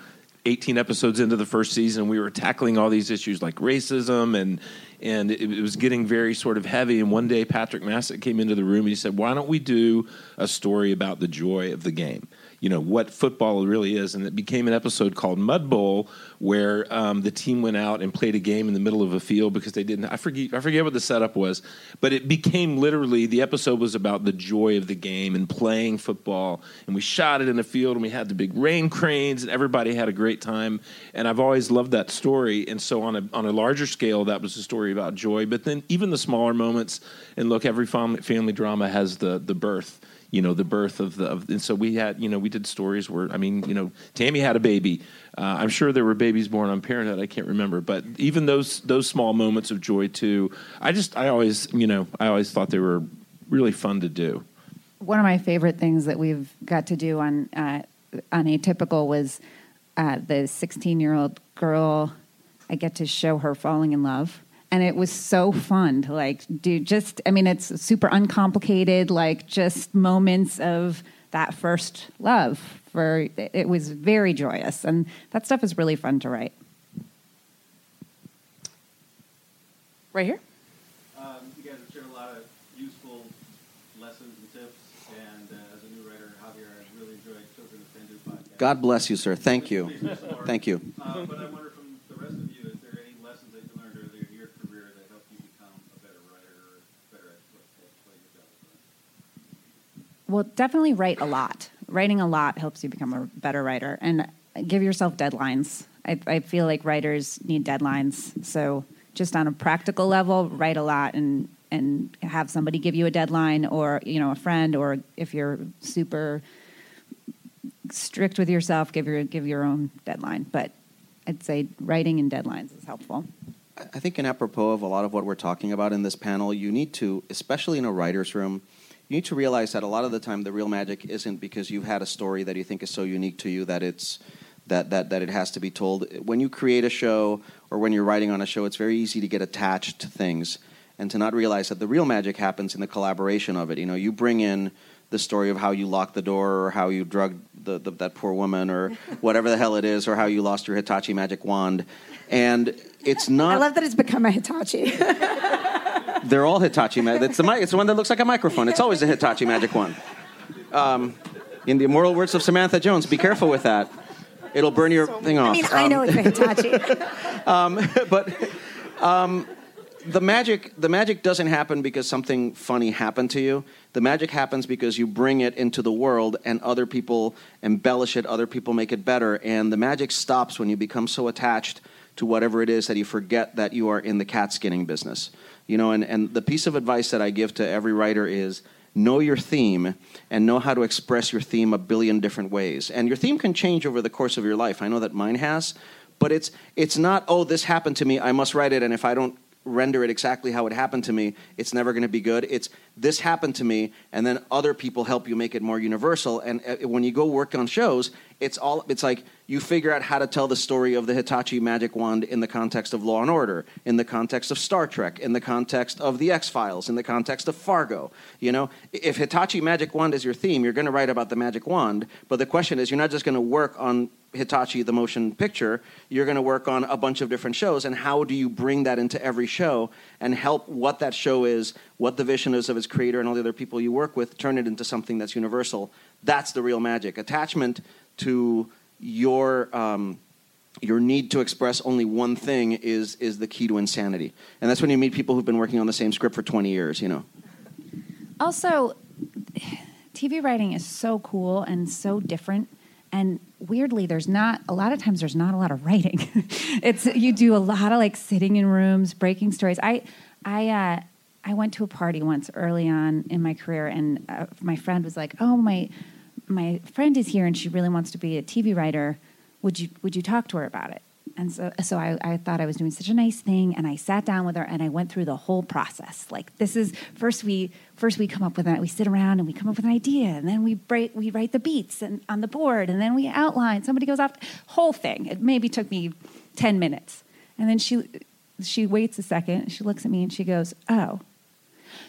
18 episodes into the first season, we were tackling all these issues like racism and and it, it was getting very sort of heavy. And one day, Patrick Massett came into the room and he said, "Why don't we do a story about the joy of the game?" You know what football really is, and it became an episode called Mud Bowl, where um, the team went out and played a game in the middle of a field because they didn't. I forget. I forget what the setup was, but it became literally the episode was about the joy of the game and playing football, and we shot it in the field, and we had the big rain cranes, and everybody had a great time. And I've always loved that story, and so on a on a larger scale, that was a story about joy. But then even the smaller moments, and look, every family, drama has the the birth you know the birth of the of, and so we had you know we did stories where I mean you know Tammy had a baby uh, I'm sure there were babies born on Parenthood I can't remember but even those those small moments of joy too I just I always you know I always thought they were really fun to do One of my favorite things that we've got to do on uh, on Atypical was uh, the 16 year old girl. I get to show her falling in love. And it was so fun to like do just, I mean, it's super uncomplicated, like just moments of that first love. For it was very joyous, and that stuff is really fun to write. Right here. Um, you guys have shared a lot of useful lessons and tips, and uh, as a new writer, Javier, I really enjoyed Children of Tendu podcast. God bless you, sir. Thank you. Please do some more. Thank you. Uh, but I wonder from the rest of you, is there any lessons that you learned earlier in your career that helped you become a better writer or better at what, at what your job is doing? Well, definitely write a lot. Writing a lot helps you become a better writer, and give yourself deadlines. I, I feel like writers need deadlines. So, just on a practical level, write a lot and and have somebody give you a deadline, or you know, a friend, or if you're super strict with yourself, give your give your own deadline. But I'd say writing and deadlines is helpful. I think, in apropos of a lot of what we're talking about in this panel, you need to, especially in a writer's room, you need to realize that a lot of the time the real magic isn't because you've had a story that you think is so unique to you that it's that, that, that it has to be told. When you create a show or when you're writing on a show, it's very easy to get attached to things and to not realize that the real magic happens in the collaboration of it. You know, you bring in the story of how you locked the door or how you drugged the, the, that poor woman or whatever the hell it is or how you lost your Hitachi magic wand. And it's not. I love that it's become a Hitachi. They're all Hitachi. Ma- it's the It's the one that looks like a microphone. It's always a Hitachi magic wand. Um, in the immortal words of Samantha Jones, be careful with that. It'll burn your thing off. I mean, I know Um, it's a Hitachi. um, but um, the magic the magic doesn't happen because something funny happened to you. The magic happens because you bring it into the world and other people embellish it, other people make it better, and the magic stops when you become so attached to whatever it is that you forget that you are in the cat skinning business. You know, and, and the piece of advice that I give to every writer is know your theme and know how to express your theme a billion different ways. And your theme can change over the course of your life. I know that mine has, but it's it's not oh this happened to me, I must write it and if I don't render it exactly how it happened to me, it's never going to be good. It's this happened to me, and then other people help you make it more universal. And uh, when you go work on shows, it's all it's like you figure out how to tell the story of the Hitachi magic wand in the context of Law and Order, in the context of Star Trek, in the context of the X Files, in the context of Fargo. You know, if Hitachi magic wand is your theme, you're going to write about the magic wand. But the question is, you're not just going to work on Hitachi the motion picture, you're going to work on a bunch of different shows. And how do you bring that into every show and help what that show is, what the vision is of its creator and all the other people you work with, turn it into something that's universal? That's the real magic. Attachment to your. Um, your need to express only one thing is is the key to insanity, and that's when you meet people who've been working on the same script for twenty years. You know, Also, TV writing is so cool and so different. And weirdly, there's not a lot of times there's not a lot of writing. it's you do a lot of like sitting in rooms, breaking stories. I I uh, I went to a party once early on in my career, and uh, my friend was like, "Oh my my friend is here, and she really wants to be a TV writer. Would you would you talk to her about it?" And so, so I, I thought I was doing such a nice thing, and I sat down with her, and I went through the whole process. Like this is first we first we come up with it, we sit around and we come up with an idea, and then we break, we write the beats and on the board, and then we outline. Somebody goes off, whole thing. It maybe took me ten minutes, and then she she waits a second, she looks at me, and she goes, "Oh,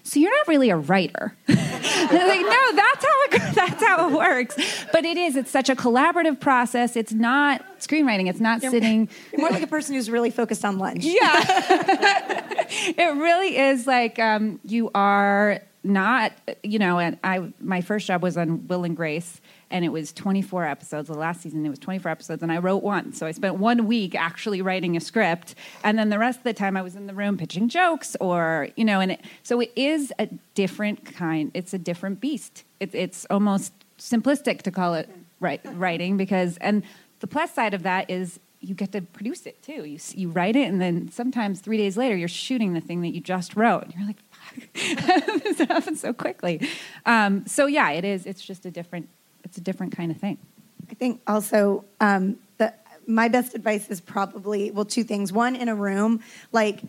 so you're not really a writer. like, no, that's how it that's how it works. But it is. It's such a collaborative process. It's not screenwriting. It's not You're- sitting. You're more like a person who's really focused on lunch. Yeah, it really is like um, you are not. You know, and I my first job was on Will and Grace. And it was 24 episodes. The last season, it was 24 episodes, and I wrote one. So I spent one week actually writing a script, and then the rest of the time I was in the room pitching jokes, or you know. And it, so it is a different kind. It's a different beast. It's it's almost simplistic to call it write, writing because, and the plus side of that is you get to produce it too. You you write it, and then sometimes three days later you're shooting the thing that you just wrote. And you're like, "Fuck, this happened so quickly." Um, so yeah, it is. It's just a different. It's a different kind of thing. I think also um, the my best advice is probably well two things. One in a room, like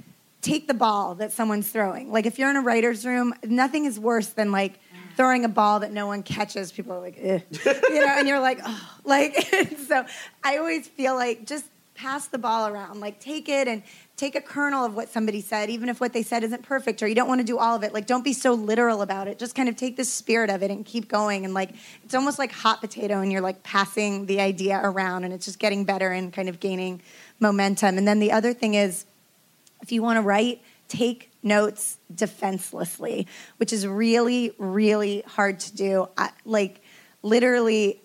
take the ball that someone's throwing. Like if you're in a writer's room, nothing is worse than like throwing a ball that no one catches. People are like, eh. you know, and you're like, oh, like so. I always feel like just pass the ball around, like take it and take a kernel of what somebody said, even if what they said isn't perfect or you don't want to do all of it. Like don't be so literal about it. Just kind of take the spirit of it and keep going. And like it's almost like hot potato, and you're like passing the idea around, and it's just getting better and kind of gaining momentum. And then the other thing is if you want to write, take notes defenselessly, which is really, really hard to do. I, like, literally,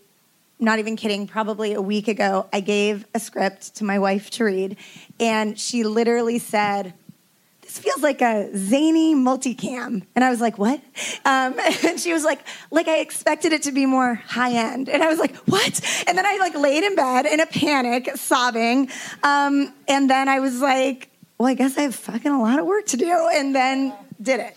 not even kidding, probably a week ago, I gave a script to my wife to read, and she literally said, this feels like a zany multicam. And I was like, what? Um, and she was like, like I expected it to be more high end. And I was like, what? And then I like laid in bed in a panic, sobbing. Um, and then I was like, well, I guess I have fucking a lot of work to do. And then did it.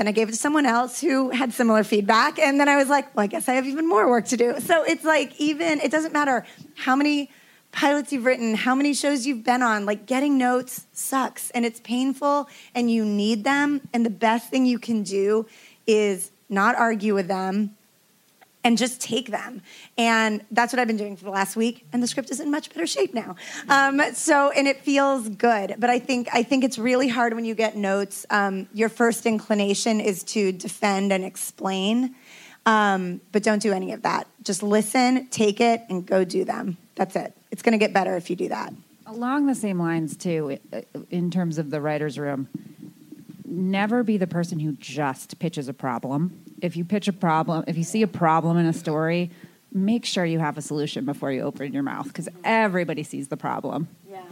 Then I gave it to someone else who had similar feedback. And then I was like, well, I guess I have even more work to do. So it's like, even, it doesn't matter how many pilots you've written, how many shows you've been on, like getting notes sucks and it's painful and you need them. And the best thing you can do is not argue with them and just take them. And that's what I've been doing for the last week. And the script is in much better shape now. Um, so, and it feels good. But I think I think it's really hard when you get notes. Um, your first inclination is to defend and explain. Um, but don't do any of that. Just listen, take it, and go do them. That's it. It's going to get better if you do that. Along the same lines, too, in terms of the writer's room, never be the person who just pitches a problem. If you pitch a problem, if you see a problem in a story, make sure you have a solution before you open your mouth because everybody sees the problem. Yeah,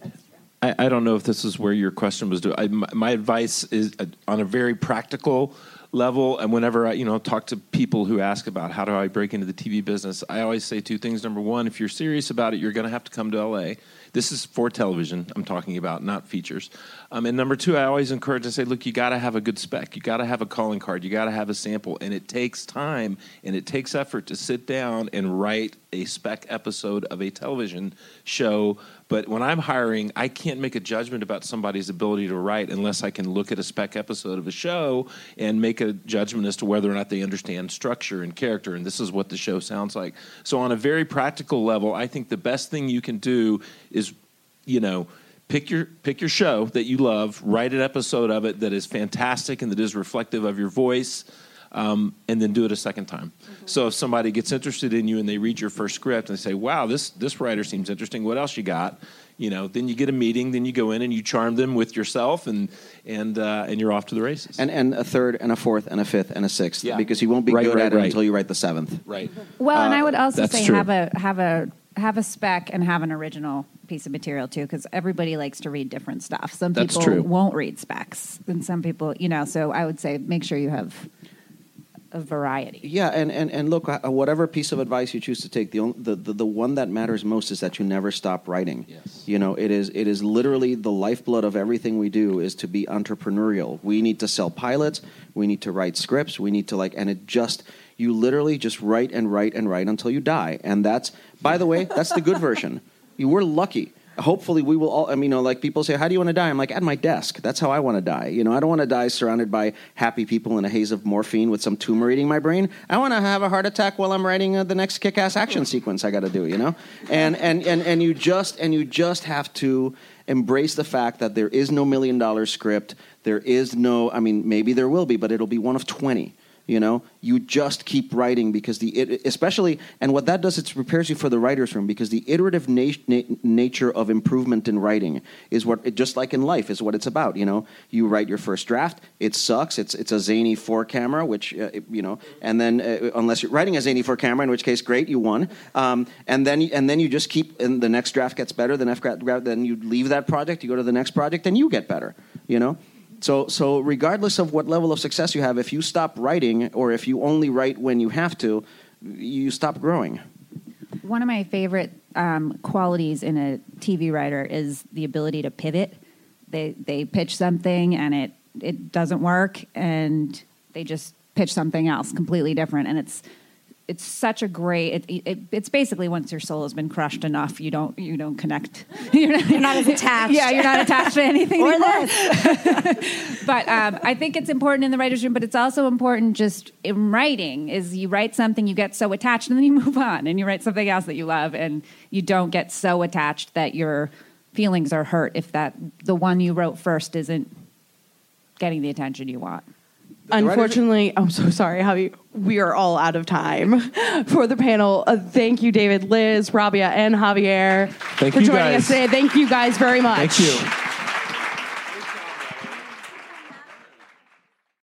that's true. I, I don't know if this is where your question was. due. I, my, my advice is uh, on a very practical level, and whenever I, you know, talk to people who ask about how do I break into the TV business, I always say two things. Number one, if you're serious about it, you're going to have to come to LA. This is for television. I'm talking about, not features. Um, and number two, I always encourage to say, look, you got to have a good spec. You got to have a calling card. You got to have a sample, and it takes time and it takes effort to sit down and write a spec episode of a television show. But when I'm hiring, I can't make a judgment about somebody's ability to write unless I can look at a spec episode of a show and make a judgment as to whether or not they understand structure and character. And this is what the show sounds like. So, on a very practical level, I think the best thing you can do is, you know, pick your pick your show that you love, write an episode of it that is fantastic and that is reflective of your voice, um, and then do it a second time. So if somebody gets interested in you and they read your first script and they say, "Wow, this this writer seems interesting. What else you got?" You know, then you get a meeting, then you go in and you charm them with yourself, and and uh, and you're off to the races. And and a third and a fourth and a fifth and a sixth Yeah. because you won't be Right, good right, at it until you write the seventh. right. Well, and I would Uh, also say true. have a have a have a spec and have an original piece of material too, because everybody likes to read different stuff. Some That's people true. won't read specs, and some people, you know. So I would say make sure you have a variety. Yeah, and, and, and look, uh, whatever piece of advice you choose to take, the, on- the, the the one that matters most is that you never stop writing. Yes. You know, it is it is literally the lifeblood of everything we do is to be entrepreneurial. We need to sell pilots. We need to write scripts. We need to like, and it just you literally just write and write and write until you die. And that's, by the way, that's the good version. You were lucky. Hopefully, we will all. I mean, you know, like people say, "How do you want to die?" I'm like, at my desk. That's how I want to die. You know, I don't want to die surrounded by happy people in a haze of morphine with some tumor eating my brain. I want to have a heart attack while I'm writing uh, the next kick-ass action sequence I got to do. You know, and and and and you just and you just have to embrace the fact that there is no million dollar script. There is no. I mean, maybe there will be, but it'll be one of twenty. You know, you just keep writing because the it, especially and what that does it prepares you for the writers' room because the iterative na- na- nature of improvement in writing is what it, just like in life is what it's about. You know, you write your first draft, it sucks. It's it's a zany four camera, which uh, you know, and then uh, unless you're writing a zany four camera, in which case great, you won. Um, and then and then you just keep and the next draft gets better. The next draft, then you leave that project, you go to the next project, and you get better. You know. So, so regardless of what level of success you have, if you stop writing or if you only write when you have to, you stop growing. One of my favorite um, qualities in a TV writer is the ability to pivot. They they pitch something and it it doesn't work, and they just pitch something else completely different, and it's it's such a great. It, it, it's basically once your soul has been crushed enough, you don't you don't connect. You're not, You're not as attached. Yeah, you're not attached to anything Or this. but um, I think it's important in the writer's room, but it's also important just in writing is you write something, you get so attached, and then you move on and you write something else that you love, and you don't get so attached that your feelings are hurt if that the one you wrote first isn't getting the attention you want. Unfortunately, I'm so sorry, Javi. We are all out of time for the panel. Uh, thank you, David, Liz, Robia, and Javier Thank for you, joining guys. us today. Thank you guys very much. Thank you.